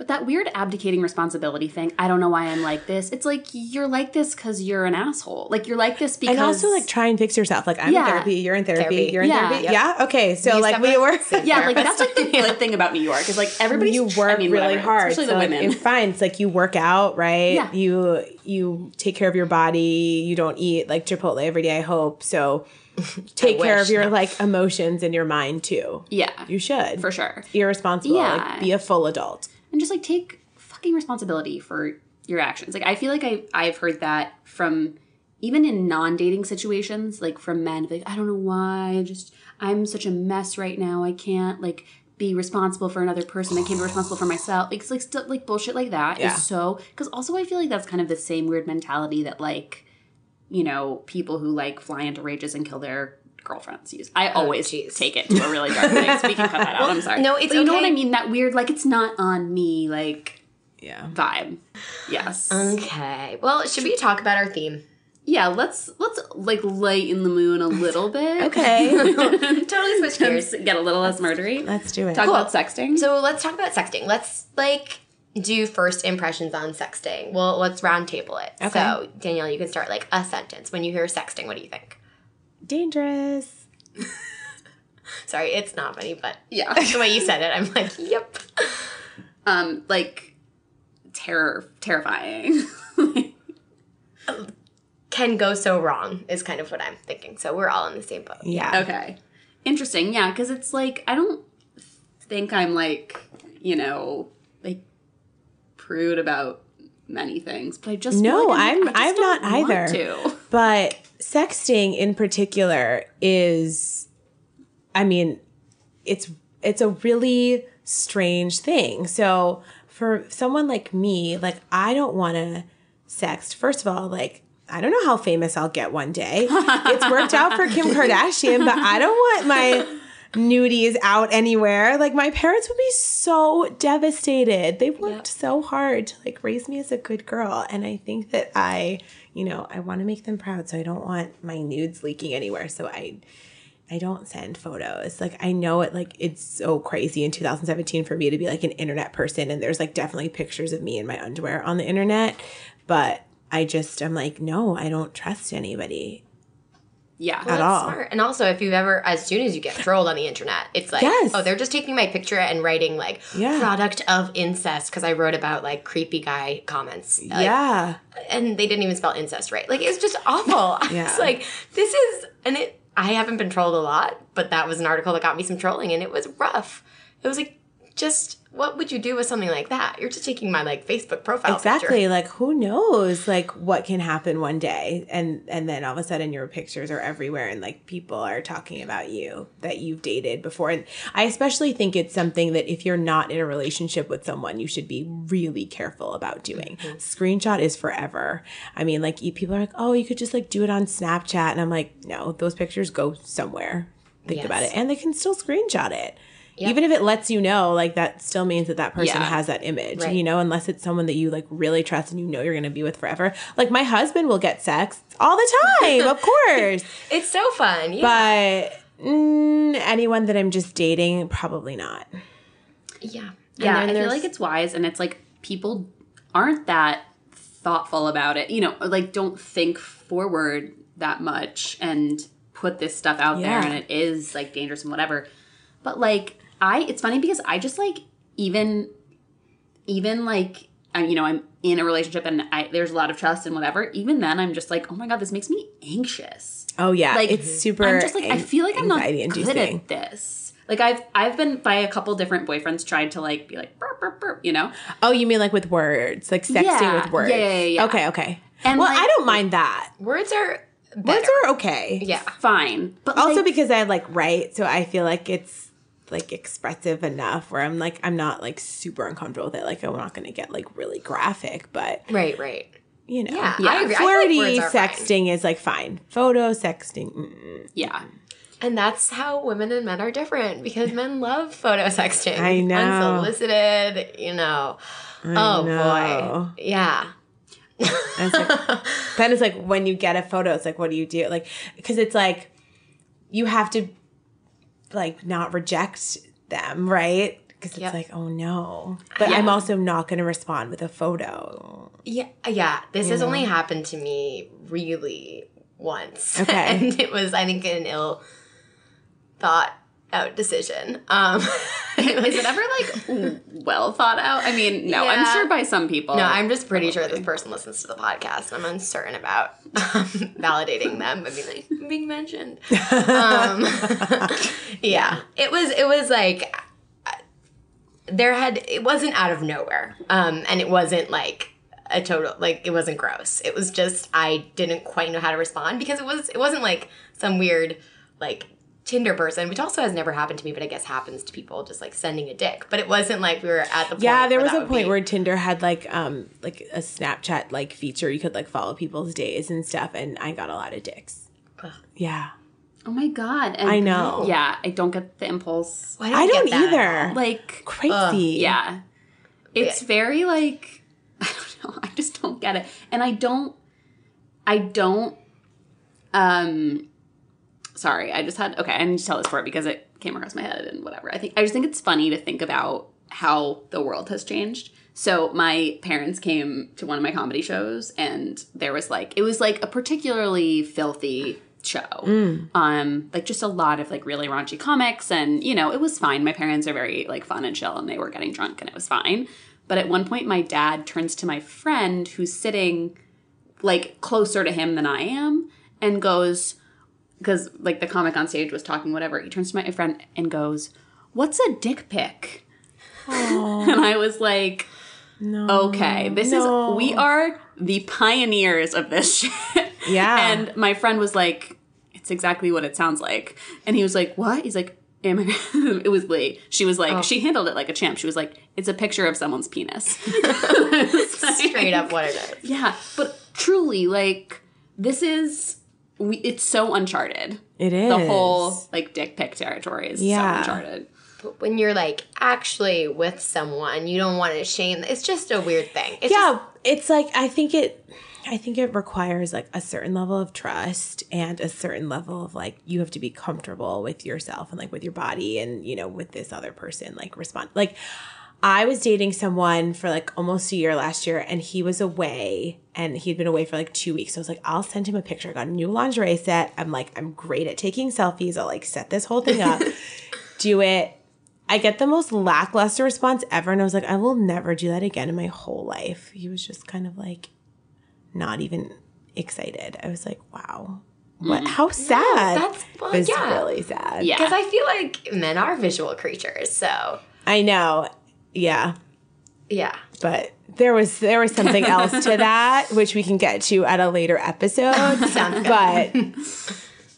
But that weird abdicating responsibility thing, I don't know why I'm like this. It's like you're like this because you're an asshole. Like you're like this because and also like try and fix yourself. Like I'm Yeah. in therapy, you're in therapy, Therapy. you're in Yeah. therapy. Yep. Yeah. Okay. So You like we were yeah, like that's like the good thing about New York is like everybody you work I mean, really whatever, hard. especially so, the like, women. it's fine. It's like you work out, right? Yeah. You you take care of your body. You don't eat like Chipotle every day. I hope so. Take care wish. of your like emotions and your mind too. yeah, You should for sure. Irresponsible. Yeah. Like be a full adult. And just like take fucking responsibility for your actions. Like I feel like I I've heard that from even in non-dating situations, like from men, like I don't know why, I just I'm such a mess right now. I can't like be responsible for another person. I can't be responsible for myself. Like it's like stuff like bullshit like that is Yeah. so because also I feel like that's kind of the same weird mentality that like you know people who like fly into rages and kill their girlfriends use. I oh, always jeez. take it to a really dark place. We can cut that out. I'm sorry. no, it's But you know what. I mean. That weird like it's not on me like Yeah. vibe. Yes. Okay. Well, should we talk about our theme? yeah, let's let's like lighten the moon a little bit. Okay. totally switch gears. Get a little less murdery. Let's do it. Talk Cool. about sexting. So let's talk about sexting. Let's like do first impressions on sexting. Well, let's round table it. Okay. So Danielle, you can start like a sentence. When you hear sexting, what do you think? Dangerous. Sorry, it's not funny, but yeah. the way you said it, I'm like, yep. Um, like terror, terrifying. Can go so wrong is kind of what I'm thinking. So we're all in the same boat. Yeah. okay. Interesting. Yeah, because it's like I don't think I'm like you know like prude about many things, but I just feel No, like I'm- I just I'm don't not want either. To. But sexting in particular is I mean, it's it's a really strange thing. So for someone like me, like I don't want to sext. First of all, like I don't know how famous I'll get one day. It's worked out for Kim Kardashian, but I don't want my nudies out anywhere. Like my parents would be so devastated. They worked so hard to like raise me as a good girl, and I think that I, you know, I want to make them proud, so I don't want my nudes leaking anywhere. So I I don't send photos. Like I know it like it's so crazy in 2017 for me to be like an internet person and there's like definitely pictures of me in my underwear on the internet, but I just I'm like no, I don't trust anybody. Yeah. Well, At that's all. Smart. And also, if you've ever, as soon as you get trolled on the internet, it's like, Yes. oh, they're just taking my picture and writing like Yeah. product of incest because I wrote about like creepy guy comments. Like, yeah. and they didn't even spell incest right. Like it's just awful. I Yeah. was like, this is, and it. I haven't been trolled a lot, but that was an article that got me some trolling, and it was rough. It was like, just what would you do with something like that? You're just taking my like Facebook profile Exactly. picture. Like who knows like what can happen one day and and then all of a sudden your pictures are everywhere and like people are talking about you that you've dated before. And I especially think it's something that if you're not in a relationship with someone, you should be really careful about doing. Mm-hmm. Screenshot is forever. I mean, like people are like, "Oh, you could just like do it on Snapchat." And I'm like, "No, those pictures go somewhere." Think Yes. about it. And they can still screenshot it. Even if it lets you know, like that still means that that person Yeah. has that image, Right. you know, unless it's someone that you like really trust and you know you're going to be with forever. Like my husband will get sex all the time, of course. It's so fun. Yeah. But mm, anyone that I'm just dating, probably not. yeah. Yeah, And I feel like it's wise, and it's like people aren't that thoughtful about it. You know, like don't think forward that much and put this stuff out there, and it is like dangerous and whatever. But like, I, it's funny because I just like even, even like, I, you know, I'm in a relationship and I, there's a lot of trust and whatever. Even then, I'm just like, oh my god, this makes me anxious. Oh yeah, Like it's super. I'm just like I feel like I'm not good at this. Like I've I've been by a couple different boyfriends tried to like be like burp burp burp, you know. Oh, you mean like with words, like sexting Yeah. with words? Yeah, yeah, yeah. Okay, okay. And, well, like- I don't mind that. words are better. Words are okay. yeah. Fine, but Also like, because I like write, so I feel like it's like expressive enough where I'm like I'm not like super uncomfortable with it. Like I'm not gonna get like really graphic, but Right. Right. you know, Yeah. Yeah. I agree. I flirty like are fine. sexting is like fine. Photo sexting, mm-mm. yeah, And that's how women and men are different because men love photo sexting. I know. Unsolicited, you know. oh know. boy. Yeah. It's like, then it's like when you get a photo, it's like, what do you do? Like, because it's like you have to like not reject them, right? because it's Yep. like, oh no. But Yeah. I'm also not going to respond with a photo. Yeah, uh, yeah. This has only happened to me really once. Okay. and it was, I think, an ill thought out decision. Um, Is it ever like well thought out? I mean, no, I'm sure by some people. No, I'm just pretty sure this person listens to the podcast. I'm uncertain about um, validating them, but being like being mentioned. Um, yeah, it was. It was like there had. It wasn't out of nowhere, um, and it wasn't like a total like it wasn't gross. It was just I didn't quite know how to respond because it was. It wasn't like some weird like Tinder person, which also has never happened to me, but I guess happens to people just like sending a dick. But it wasn't like we were at the point Yeah, there was a point be- where Tinder had like um like a Snapchat like feature you could like follow people's days and stuff, and I got a lot of dicks. Ugh. Yeah, Oh my god. And I know. Yeah, I don't get the impulse. I I don't get that at either. Like, Crazy. yeah. It's very like I don't know. I just don't get it. And I don't I don't um sorry, I just had okay, I need to tell this story because it came across my head and whatever. I think I just think it's funny to think about how the world has changed. So my parents came to one of my comedy shows and there was like it was like a particularly filthy show. Um like just a lot of like really raunchy comics and you know, it was fine. My parents are very like fun and chill and they were getting drunk and it was fine. But at one point my dad turns to my friend who's sitting like closer to him than I am and goes because like the comic on stage was talking whatever he turns to my friend and goes what's a dick pic and i was like No. okay this No. is we are the pioneers of this shit Yeah. and my friend was like it's exactly what it sounds like and he was like what he's like am I? it was Lee. She was like, oh. she handled it like a champ. She was like, it's a picture of someone's penis. straight up what it is. Yeah, but truly, like this is we. It's so uncharted. It is The whole like dick pic territory is Yeah. so uncharted. But when you're like actually with someone, you don't want to shame. It's just a weird thing. It's yeah it's like i think it i think it requires like a certain level of trust and a certain level of like you have to be comfortable with yourself and like with your body and you know with this other person like respond like i was dating someone for like almost a year last year and he was away and he'd been away for like two weeks so i was like i'll send him a picture i got a new lingerie set i'm like i'm great at taking selfies i'll like set this whole thing up do it I get the most lackluster response ever. And I was like, I will never do that again in my whole life. He was just kind of like not even excited. I was like, wow. What? Mm. How sad. that's- well, yeah. really sad. Yeah. because I feel like men are visual creatures. So I know. Yeah. yeah, But there was there was something else to that, which we can get to at a later episode. But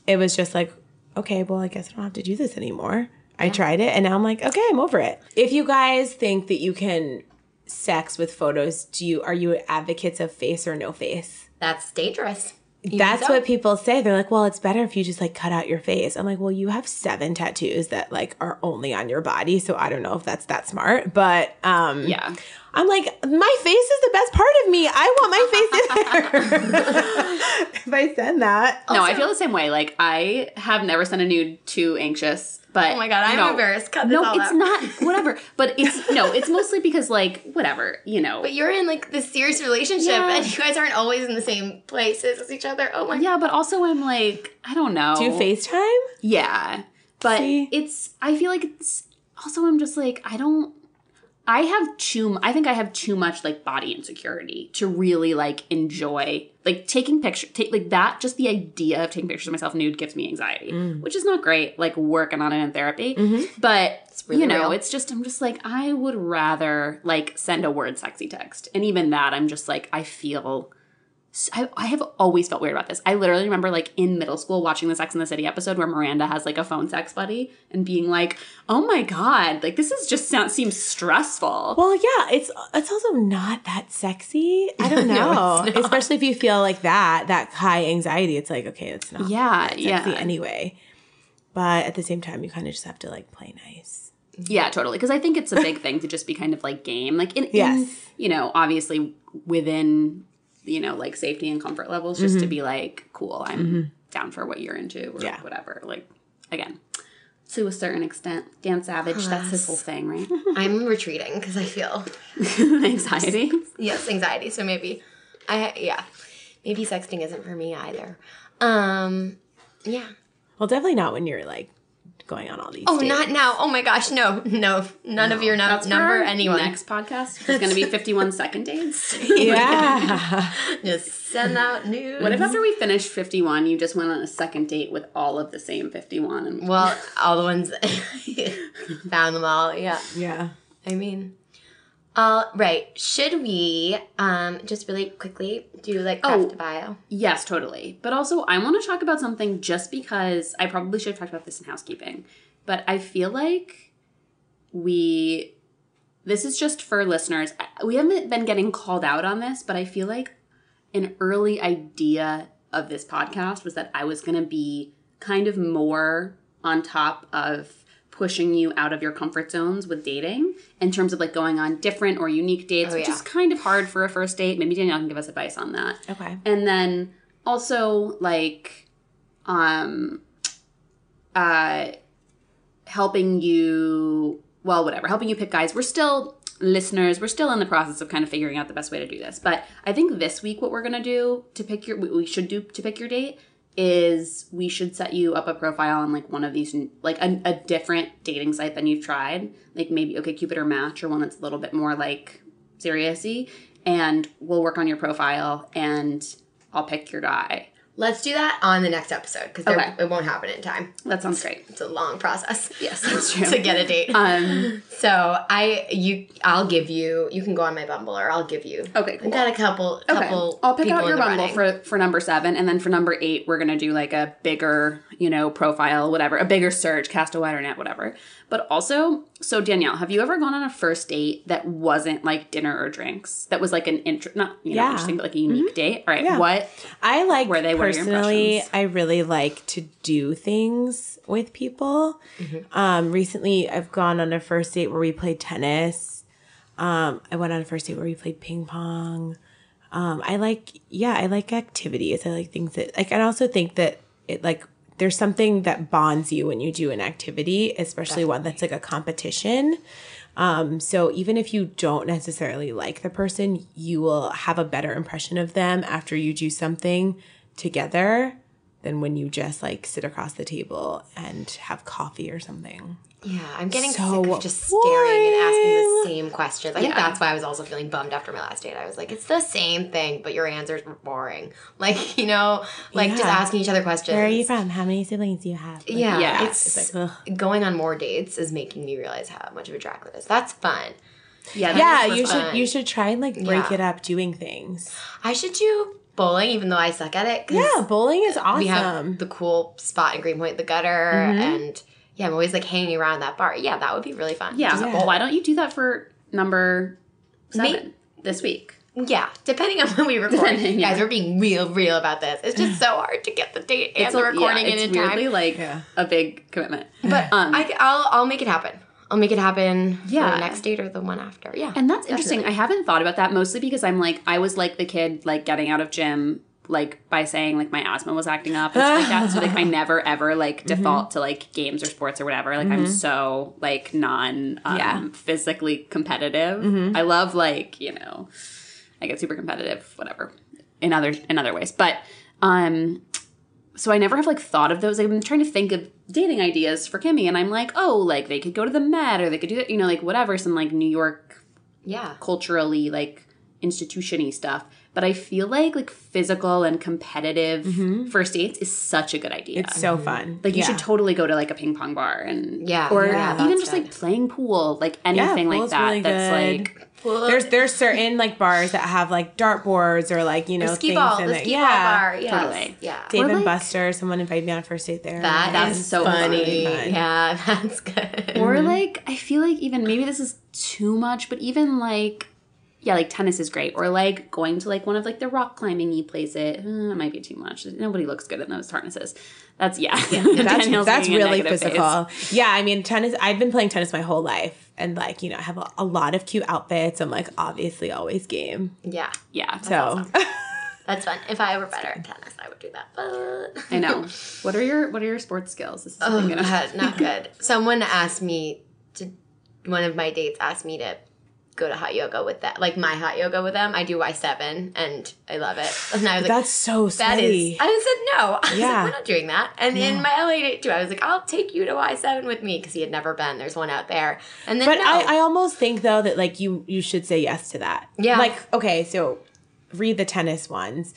it was just like, okay, well, I guess I don't have to do this anymore. I tried it and now I'm like, okay, I'm over it. If you guys think that you can sex with photos, do you are you advocates of face or no face? that's dangerous. You That's so? what people say. They're like, well, it's better if you just like cut out your face. I'm like, well, you have seven tattoos that like are only on your body, so I don't know if that's that smart. But um Yeah. I'm like, my face is the best part of me. I want my face in there. if I send that. no, I feel the same way. Like I have never sent a nude too anxious. But Oh my God, I'm no. embarrassed. Cut this no, all it's out. not. Whatever. But it's no. It's mostly because like whatever. You know. But you're in like this serious relationship, Yeah. and you guys aren't always in the same places as each other. Oh my yeah, but also I'm like I don't know. Do you FaceTime? Yeah. But See? it's I feel like it's also I'm just like I don't I have too I think I have too much like body insecurity to really like enjoy like taking pictures take like that just the idea of taking pictures of myself nude gives me anxiety, mm. which is not great like working on it in therapy. Mm-hmm. But really you know, real. it's just I'm just like I would rather like send a word sexy text. And even that I'm just like I feel I, I have always felt weird about this. I literally remember like in middle school watching the Sex in the City episode where Miranda has like a phone sex buddy and being like, "Oh my god, like this is just sound seems stressful." Well, yeah, it's it's also not that sexy. I don't know, not. especially if you feel like that that high anxiety. It's like okay, it's not Yeah, sexy yeah. anyway. But at the same time, you kind of just have to like play nice. yeah, totally. Because I think it's a big thing to just be kind of like game, like in, in Yes. you know, obviously within you know like safety and comfort levels, just to be like, cool, I'm down for what you're into or Mm-hmm. Yeah. whatever. Like again, to a certain extent. Dan Savage, that's his whole thing, right? I'm retreating because I feel Anxiety. yes anxiety. So maybe I yeah maybe sexting isn't for me either. Um yeah. Well, definitely not when you're like going on all these. Oh, dates. not now. Oh my gosh, no, no, none of your num- That's for number our anyone. Next podcast is going to be 51 second dates. Yeah. Just send out news. What if after we finished 51, you just went on a second date with all of the same 51? And Well, all the ones found them all. Yeah. yeah. I mean, uh, right. Should we um just really quickly do like craft Oh. bio? Yes, totally. But also, I want to talk about something just because I probably should have talked about this in housekeeping. But I feel like we, this is just for listeners. We haven't been getting called out on this, but I feel like an early idea of this podcast was that I was going to be kind of more on top of pushing you out of your comfort zones with dating in terms of like going on different or unique dates, Oh, which yeah. is kind of hard for a first date. Maybe Danielle can give us advice on that Okay. and then also like um uh helping you well whatever helping you pick guys we're still listeners we're still in the process of kind of figuring out the best way to do this but i think this week what we're gonna do to pick your we should do to pick your date is we should set you up a profile on like one of these like a, a different dating site than you've tried. Like maybe OkCupid or match or one that's a little bit more like seriousy. And we'll work on your profile and i'll pick your guy Let's do that on the next episode because Okay. it won't happen in time. that sounds great It's a long process. yes that's true to get a date. um so I you I'll give you you can go on my Bumble or I'll give you. okay cool. I've got a couple Okay, couple. I'll pick out your running. for for number seven, and then for number eight, we're gonna do like a bigger, you know, profile, whatever, a bigger search, cast a wider net, whatever. But also, so Danielle, have you ever gone on a first date that wasn't like dinner or drinks? That was like an intro, not you know Yeah. interesting, but like a unique date. All right, Yeah. what? I like Were they- what are your personally. impressions? I really like to do things with people. Mm-hmm. Um, recently, I've gone on a first date where we played tennis. Um, I went on a first date where we played ping pong. Um, I like, yeah, I like activities. I like things that like. I also think that it like there's something that bonds you when you do an activity, especially one that's like a competition. Um, so even if you don't necessarily like the person, you will have a better impression of them after you do something together than when you just like sit across the table and have coffee or something. Yeah, I'm getting So sick of just staring and asking the same questions. I think that's why I was also feeling bummed after my last date. I was like, it's the same thing, but your answers were boring. Like, you know, like just asking each other questions. Where are you from? How many siblings do you have? Like, Yeah, Yeah, it's, it's like, going on more dates is making me realize how much of a drag that is. That's fun. Yeah, yeah, you fun. should you should try and like break Yeah. it up doing things. I should do bowling, even though I suck at it. Yeah, bowling is awesome. we have the cool spot in Greenpoint, the gutter, mm-hmm. and yeah, I'm always like hanging around that bar. Yeah, that would be really fun. Yeah, Just Yeah. well, why don't you do that for number seven this week? Yeah, depending on when we record. Depending, yeah. Guys, we're being real, real about this. It's just so hard to get the date and It's the recording yeah, in it's in weirdly time. like Yeah. a big commitment. But Um, I, I'll, I'll make it happen. I'll make it happen Yeah. for the next date or the one after. Yeah, And that's interesting. I haven't thought about that mostly because I'm like I was like the kid like getting out of gym like by saying like my asthma was acting up and stuff like that. So like I never ever like default to like games or sports or whatever. Like I'm so like non um, Yeah. physically competitive. I love like, you know, I get super competitive, whatever. In other in other ways. But um so I never have like thought of those. I've been trying to think of dating ideas for Kimmy, and I'm like, oh, like they could go to the Met or they could do that, you know, like whatever, some like New York yeah. culturally like institutiony stuff. But I feel like like physical and competitive mm-hmm. first dates is such a good idea. It's so mm-hmm. fun. like you Yeah. should totally go to like a ping pong bar and Yeah, or yeah, even just good. like playing pool, like anything like pool's that. really that's good. like There's there's certain like bars that have like dart boards or like you know the ski things ball, in the it. ski yeah. ball bar. Yes. Totally. Yeah. Dave Or, and like- Buster, someone invited me on a first date there. That That's is so funny. fun. Yeah, that's good. Or mm-hmm. like I feel like even maybe this is too much, but even like yeah, like tennis is great. Or like going to like one of like the rock climbing y places. It uh, might be too much. Nobody looks good in those harnesses. That's yeah. that's that's really negative face. physical. Yeah, I mean tennis. I've been playing tennis my whole life, and like you know, I have a, a lot of cute outfits. I'm like obviously always game. yeah. Yeah. So That's fun. If I were better at tennis, I would do that. But I know. What are your What are your sports skills? This is Oh, gonna- God, not good. Someone asked me to. One of my dates asked me to go to hot yoga with that, like my hot yoga with them. I do Y seven, and I love it. And I was like, That's so That sweaty. is. I said no. I was Yeah. like, we're not doing that. And in my LA date too, I was like, I'll take you to Y seven with me because he had never been. There's one out there. And then But no. I, I almost think though that like you you should say yes to that. Yeah. Like okay, so read the tennis ones.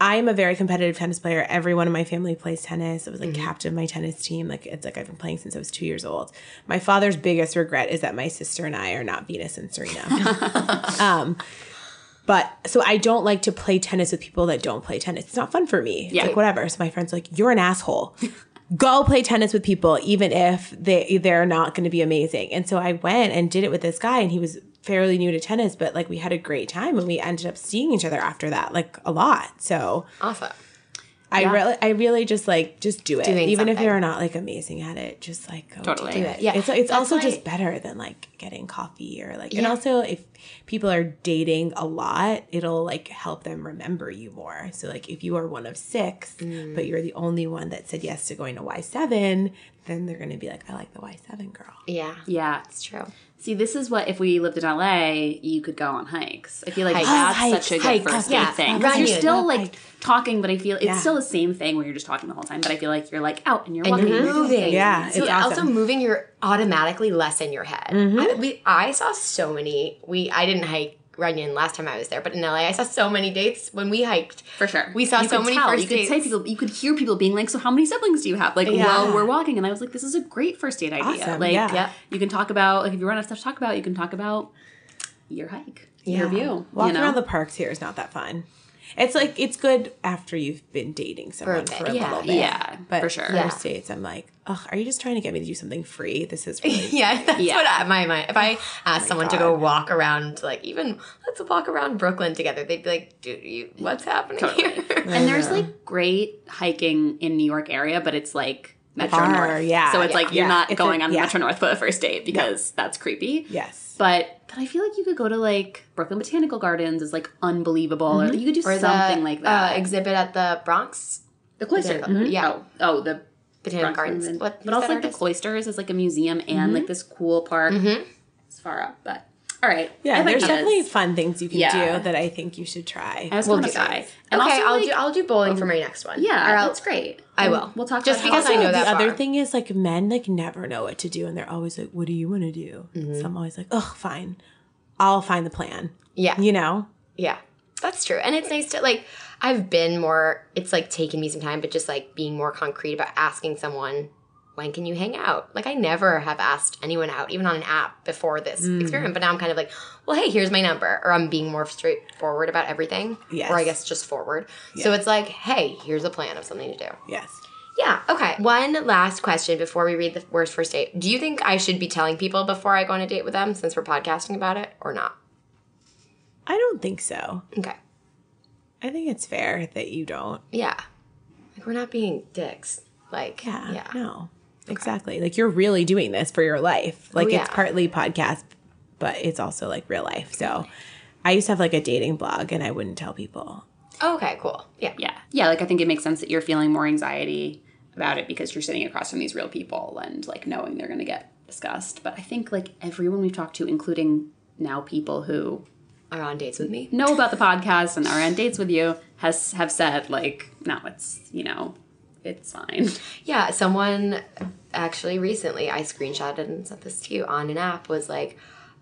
I'm a very competitive tennis player. Everyone in my family plays tennis. I was like Mm-hmm. captain of my tennis team. Like it's like I've been playing since I was two years old. My father's biggest regret is that my sister and I are not Venus and Serena. um, but so I don't like to play tennis with people that don't play tennis. It's not fun for me. It's Yeah. like whatever. So my friend's like, "You're an asshole." Go play tennis with people, even if they they're not going to be amazing. And so I went and did it with this guy, and he was fairly new to tennis, but like we had a great time, and we ended up seeing each other after that, like a lot. So awesome. I really, I really just like just do it, Doing even if something. you're not like amazing at it. Just like go Totally. do Do it. it. Yeah. it's it's That's also why- just better than like getting coffee or like, and also if people are dating a lot, it'll like help them remember you more. So like if you are one of six, Mm. but you're the only one that said yes to going to Y seven, then they're gonna be like, I like the Y seven girl. Yeah, Yeah. it's true. See, this is what if we lived in LA, you could go on hikes. I feel like Hikes. that's Oh, hikes, such a good hikes. first Yeah, thing. Because you're still like hikes. talking, but I feel it's Yeah. still the same thing where you're just talking the whole time. But I feel like you're like out and you're And walking. you're moving. Yeah, So it's also moving, you're automatically less in your head. Mm-hmm. I, we, I saw so many. We I didn't hike Runyon last time I was there, but in LA, I saw so many dates when we hiked. For sure. We saw You so many tell. first You could dates. people you could hear people being like, So how many siblings do you have? Like Yeah. while we're walking. And I was like, This is a great first date idea. Awesome, Like yeah. Yep. you can talk about like if you run out of stuff to talk about, you can talk about your hike. Your view. Walking you know? around the parks here is not that fun. It's like it's good after you've been dating someone bit, for a yeah. little bit. Yeah, but for sure. First Yeah. dates, I'm like, ugh, are you just trying to get me to do something free? This is really Yeah, that's Yeah. what I, my mind. If I oh asked someone to go walk around, like even let's walk around Brooklyn together, they'd be like, "Dude, you, what's happening here?" And there's like great hiking in New York area, but it's like Metro Far, North. yeah, So it's yeah, like you're yeah. not It's going a- on yeah. Metro North for the first date because that's creepy. yes. But but I feel like you could go to like Brooklyn Botanical Gardens is like unbelievable, or you could do Or something the, like that. Uh, exhibit at the Bronx the cloister, Botanical- yeah. Oh, oh, the Botanical Gardens. Garden. What? but also like that the cloisters is like a museum and like this cool park. Mm-hmm. It's far up, but all right. Yeah, there's ideas. definitely fun things you can Yeah. do that I think you should try. I was We'll gonna do say. that. And okay, also, I'll like- do. I'll do bowling for my next one. Yeah, Or I'll- that's great. I will. We'll talk Just about because how I know the that other far. thing is like men like never know what to do and they're always like, What do you want to do? Mm-hmm. So I'm always like, Oh, fine. I'll find the plan. Yeah. You know? Yeah, that's true. And it's nice to like, I've been more, it's like taken me some time, but just like being more concrete about asking someone, when can you hang out? Like, I never have asked anyone out, even on an app before this Mm. experiment, but now I'm kind of like, well, hey, here's my number. Or I'm being more straightforward about everything. Yes. Or I guess just forward. So it's like, hey, here's a plan of something to do. Yes. Yeah, okay. One last question before we read the worst first date. Do you think I should be telling people before I go on a date with them since we're podcasting about it or not? I don't think so. Okay. I think it's fair that you don't. Yeah. Like we're not being dicks. Like Yeah. yeah. No. Exactly. Like you're really doing this for your life. Oh, like Oh, yeah. it's partly podcast, but it's also like real life. So I used to have like a dating blog and I wouldn't tell people. Okay, cool. Yeah. Yeah. Yeah, like I think it makes sense that you're feeling more anxiety about it because you're sitting across from these real people and like knowing they're going to get discussed. But I think like everyone we've talked to, including now people who Are on dates with me. know about the podcast and are on dates with you, has have said like, no, it's you know, it's fine. Yeah, someone actually recently I screenshotted and sent this to you on an app was like,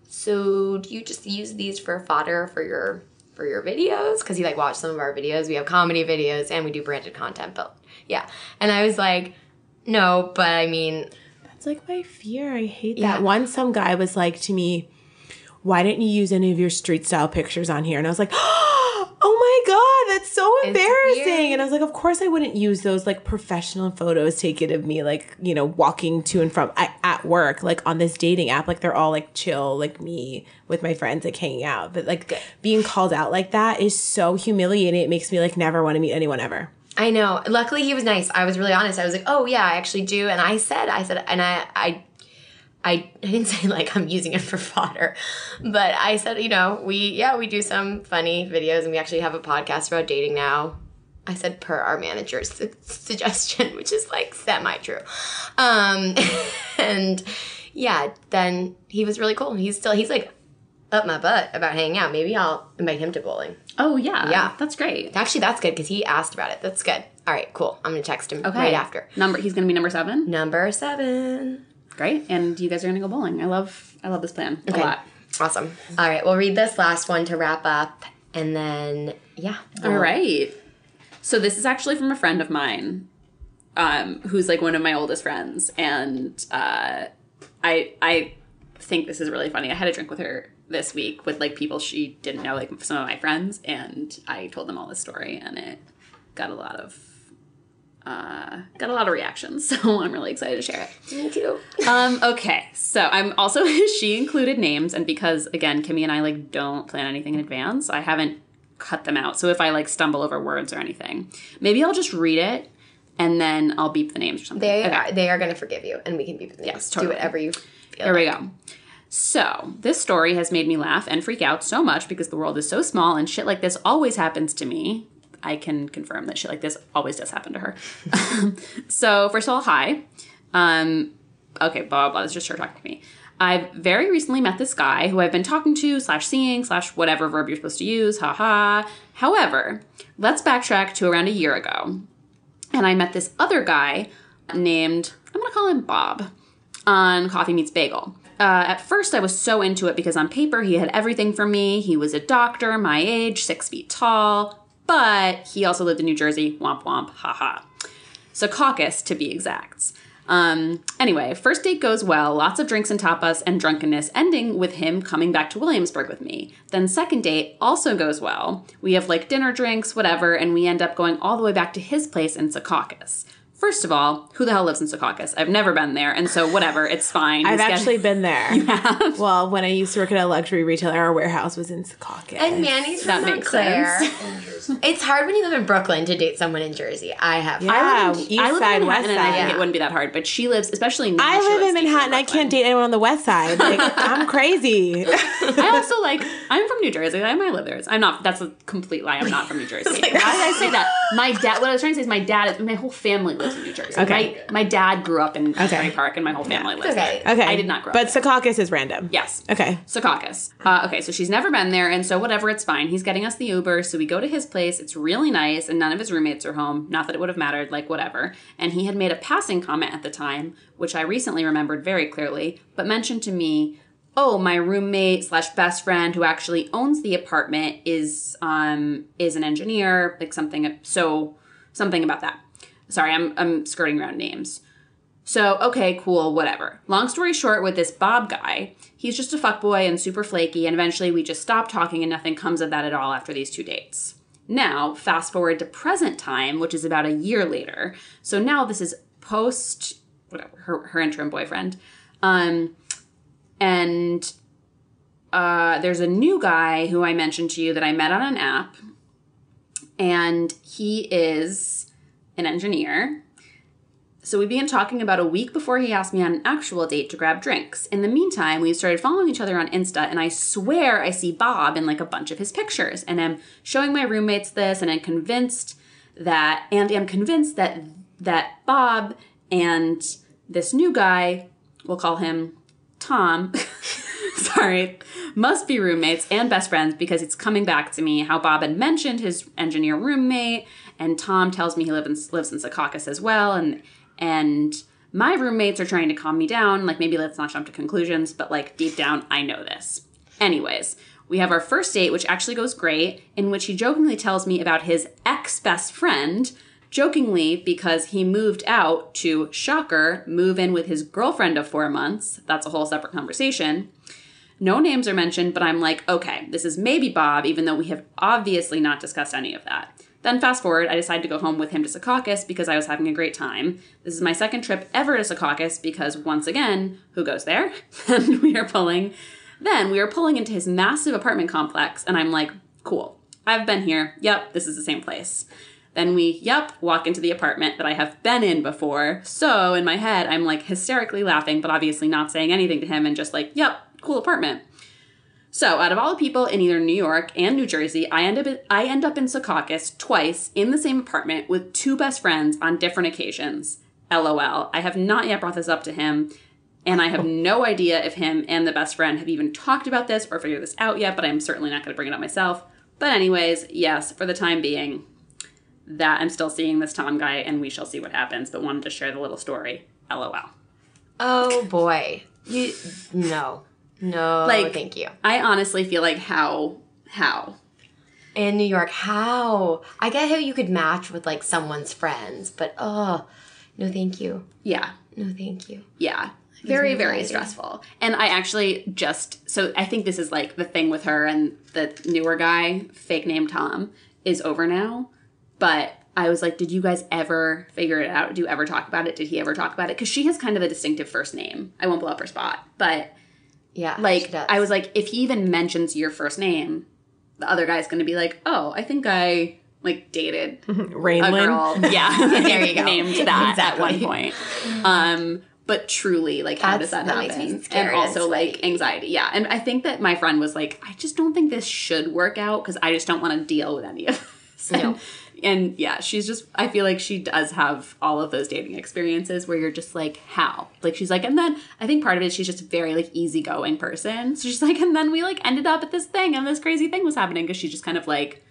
so do you just use these for fodder for your for your videos? Because you like watch some of our videos. We have comedy videos and we do branded content, but yeah. And I was like, no, but I mean, That's like my fear. I hate Yeah. that. Once some guy was like to me, Why didn't you use any of your street style pictures on here? And I was like, oh, Oh my God, that's so embarrassing. And I was like, Of course I wouldn't use those like professional photos taken of me, like, you know, walking to and from I, at work, like on this dating app. Like they're all like chill, like me with my friends, like hanging out. But like being called out like that is so humiliating. It makes me like never want to meet anyone ever. I know. Luckily, he was nice. I was really honest. I was like, "Oh yeah, I actually do." And I said, I said, and I, I, I, I didn't say like I'm using it for fodder, but I said, you know, we, yeah, we do some funny videos and we actually have a podcast about dating now. I said per our manager's su- suggestion, which is like semi true. Um, and yeah, then he was really cool. He's still, he's like up my butt about hanging out. Maybe I'll invite him to bowling. Oh yeah, Yeah. that's great. Actually, that's good because he asked about it. That's good. All right, cool. I'm gonna text him Okay, right after. number. He's gonna be number seven. Number seven. Great, and you guys are gonna go bowling. I love, I love this plan a lot. Awesome. All right, we'll read this last one to wrap up, and then yeah. All right. So this is actually from a friend of mine, um, who's like one of my oldest friends, and uh, I I think this is really funny. I had a drink with her this week with like people she didn't know, like some of my friends, and I told them all this story, and it got a lot of uh, got a lot of reactions. So I'm really excited to share it. Me too. Um, okay, so I'm also she included names, and because again, Kimmy and I like don't plan anything in advance, I haven't cut them out. So if I like stumble over words or anything, maybe I'll just read it and then I'll beep the names or something. They Okay. are they are gonna forgive you, and we can be the names. Yes, totally. Do whatever you feel. Here we go. So, this story has made me laugh and freak out so much because the world is so small and shit like this always happens to me. I can confirm that shit like this always does happen to her. so, first of all, hi. Um, okay, blah, blah, blah. It's just her talking to me. I've very recently met this guy who I've been talking to, slash seeing, slash whatever verb you're supposed to use, haha. However, let's backtrack to around a year ago. And I met this other guy named, I'm gonna call him Bob on Coffee Meets Bagel. Uh, at first, I was so into it because on paper he had everything for me. He was a doctor, my age, six feet tall, but he also lived in New Jersey. Womp womp, haha. Secaucus, to be exact. Um, anyway, first date goes well, lots of drinks and tapas and drunkenness, ending with him coming back to Williamsburg with me. Then second date also goes well. We have like dinner drinks, whatever, and we end up going all the way back to his place in Secaucus. First of all, who the hell lives in Secaucus? I've never been there, and so whatever, it's fine. I've He's getting- actually been there. You have? Well, when I used to work at a luxury retailer, our warehouse was in Secaucus. And Manny's That from makes Montclair. it's hard when you live in Brooklyn to date someone in Jersey. I have. Yeah. I live in, East I live side, in west Manhattan, and I think side. it wouldn't be that hard. But she lives, especially in. New York. I live in Manhattan. I can't date anyone on the west side. Like, I'm crazy. I also like. I'm from New Jersey. I might live there. I'm not. That's a complete lie. I'm not from New Jersey. Why did I say that? My dad. What I was trying to say is my dad. My whole family lives in New Jersey. Okay. My, my dad grew up in Stony Park, and my whole family lives okay. there. Okay. I did not grow But up. there. Secaucus is random. Yes. Okay. Secaucus. Uh, okay, so she's never been there, and so whatever, it's fine. He's getting us the Uber, so we go to his place. It's really nice, and none of his roommates are home. Not that it would have mattered, like whatever. And he had made a passing comment at the time, which I recently remembered very clearly, but mentioned to me, "Oh, my roommate slash best friend who actually owns the apartment is um is an engineer, like something. So something about that. Sorry, I'm I'm skirting around names." So, okay, cool, whatever. Long story short, with this Bob guy, he's just a fuckboy and super flaky, and eventually we just stop talking and nothing comes of that at all after these two dates. Now, fast forward to present time, which is about a year later. So now this is post whatever, her, her interim boyfriend. Um, and uh, there's a new guy who I mentioned to you that I met on an app, and he is an engineer. So we began talking about a week before he asked me on an actual date to grab drinks. In the meantime, we started following each other on Insta, and I swear I see Bob in like a bunch of his pictures. And I'm showing my roommates this, and I'm convinced that, and I am convinced that that Bob and this new guy, we'll call him Tom. sorry, must be roommates and best friends because it's coming back to me how Bob had mentioned his engineer roommate, and Tom tells me he lives in, lives in Secaucus as well, and and my roommates are trying to calm me down. Like maybe let's not jump to conclusions, but like deep down, I know this. Anyways, we have our first date, which actually goes great, in which he jokingly tells me about his ex best friend. Jokingly, because he moved out to, shocker, move in with his girlfriend of four months. That's a whole separate conversation. No names are mentioned, but I'm like, okay, this is maybe Bob, even though we have obviously not discussed any of that. Then fast forward, I decided to go home with him to Secaucus because I was having a great time. This is my second trip ever to Secaucus because once again, who goes there? and we are pulling. Then we are pulling into his massive apartment complex, and I'm like, cool. I've been here. Yep, this is the same place. Then we, yep, walk into the apartment that I have been in before. So in my head, I'm like hysterically laughing, but obviously not saying anything to him and just like, yep, cool apartment. So, out of all the people in either New York and New Jersey, I end up I end up in Secaucus twice in the same apartment with two best friends on different occasions. LOL. I have not yet brought this up to him, and I have no idea if him and the best friend have even talked about this or figured this out yet, but I'm certainly not going to bring it up myself. But anyways, yes, for the time being, that I'm still seeing this Tom guy and we shall see what happens, but wanted to share the little story. LOL. Oh boy. You no. No, Like- thank you. I honestly feel like how how In New York, how? I get how you could match with like someone's friends, but oh, no, thank you. yeah No, thank you. Yeah. Very, very stressful. And I actually just, so I think this is like the thing with her and the newer guy, fake name Tom, is over now. But I was like, did you guys ever figure it out? Do you ever talk about it? Did he ever talk about it? Because she has kind of a distinctive first name. I won't blow up her spot. But Yeah, like. I was like, if he even mentions your first name, the other guy's going to be like, oh, I think I like dated girl. Yeah, There you go. Named that at one point. Um, but truly, like, how does that that happen? makes me scared and also and like anxiety. Yeah, and I think that my friend was like, I just don't think this should work out because I just don't want to deal with any of this. No. And, and yeah, she's just. I feel like she does have all of those dating experiences where you're just like, how? Like she's like, and then I think part of it is she's just a very like easygoing person. So she's like, and then we like ended up at this thing and this crazy thing was happening because she just kind of like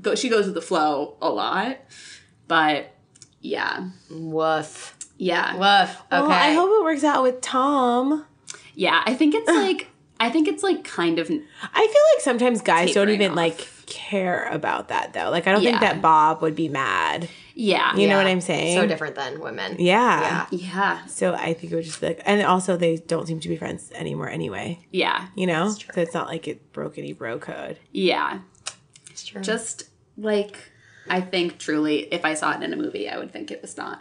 go she goes with the flow a lot. But yeah. woof, Yeah. woof. Okay, Well, I hope it works out with Tom. Yeah. I think it's like I think it's like kind of I feel like sometimes guys don't even off. like care about that though. Like I don't think that Bob would be mad. yeah. You know what I'm saying? So different than women. Yeah. Yeah. Yeah. So I think it would just be like, and also they don't seem to be friends anymore anyway. Yeah. You know, true. so it's not like it broke any bro code. Yeah. It's true. Just like I think truly if I saw it in a movie, I would think it was not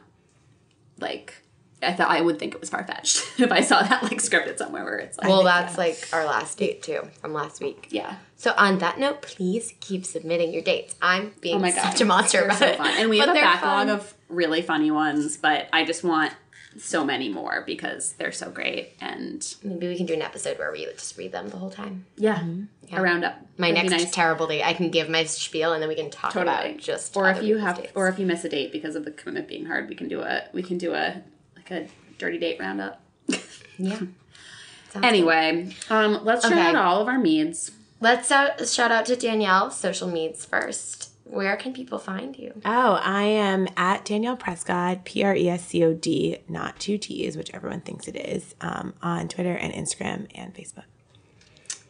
like I thought I would think it was far fetched if I saw that like scripted somewhere where it's like well, that's like our last date too from last week. yeah. So on that note, please keep submitting your dates. I'm being Oh my such a monster about so it. fun. and we But have a backlog fun. of really funny ones, but I just want so many more because they're so great and Maybe we can do an episode where we just read them the whole time. yeah, mm-hmm. yeah a roundup. My That'd next nice. terrible date, I can give my spiel and then we can talk totally about just or if you have dates. or if you miss a date because of the commitment being hard, we can do a we can do a like a dirty date roundup. yeah. Sounds Anyway, um, let's shout Okay. out all of our meads. Let's out, shout out to Danielle, social medias first. Where can people find you? Oh, I am at Danielle Prescod, P R E S C O D, not two T's, which everyone thinks it is, um, on Twitter and Instagram and Facebook.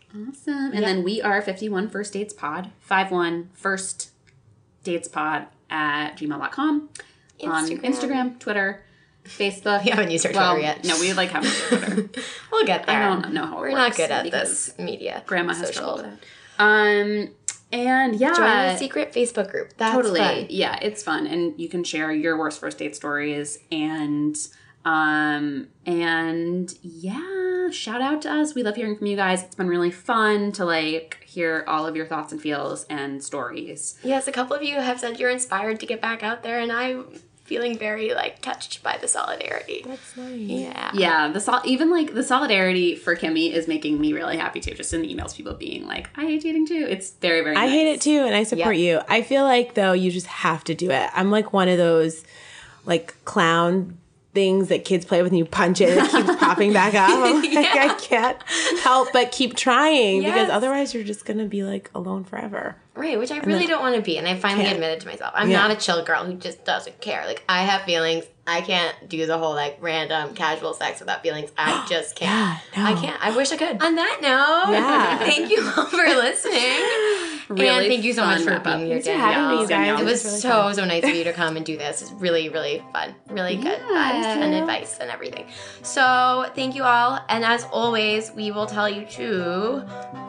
Awesome. And then we are 51 First Dates Pod, 51 First Dates Pod at gmail.com. On Instagram. Instagram, Twitter, Facebook. We haven't used our well, Twitter yet. No, we like haven't used Twitter. We'll get there. I don't know how it We're not good at this media. Grandma has social. trouble. Um, and yeah. Join the secret Facebook group. That's totally fun. yeah it's fun and you can share your worst first date stories and um and yeah shout out to us we love hearing from you guys it's been really fun to like hear all of your thoughts and feels and stories Yes, a couple of you have said you're inspired to get back out there, and I'm feeling very like touched by the solidarity. That's nice. Yeah. yeah the sol- even like the solidarity for kimmy is making me really happy too just in the emails people being like i hate dating too it's very very I nice. hate it too, and I support you. I feel like though you just have to do it. I'm like one of those like clown things that kids play with and you punch it and it keeps popping back up. I'm like, I can't help but keep trying because otherwise you're just gonna be like alone forever. Right, which I really don't want to be, and I finally Can't. admitted to myself. I'm Yeah. not a chill girl who just doesn't care. Like I have feelings. I can't do the whole like random casual sex without feelings. I just can't. Yeah, no. I can't. I wish I could. On that note, Yeah. thank you all for listening. Really and thank you so much for being here, Thanks for having me, you guys. It was really so fun. so nice of you to come and do this. It's really really fun, really good vibes and advice and everything. So thank you all, and as always, we will tell you to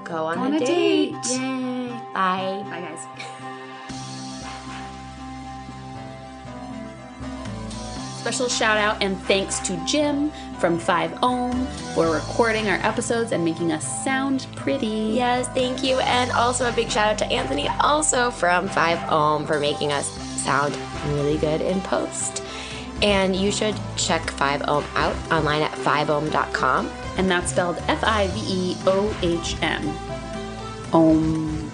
go on, On a, a date. date. Yay. Bye. bye guys Special shout out and thanks to Jim from 5 Ohm for recording our episodes and making us sound pretty. Yes, thank you. And also a big shout out to Anthony, also from 5 Ohm, for making us sound really good in post. And you should check 5 Ohm out online at 5ohm.com. And that's spelled F I V E O H M. Ohm.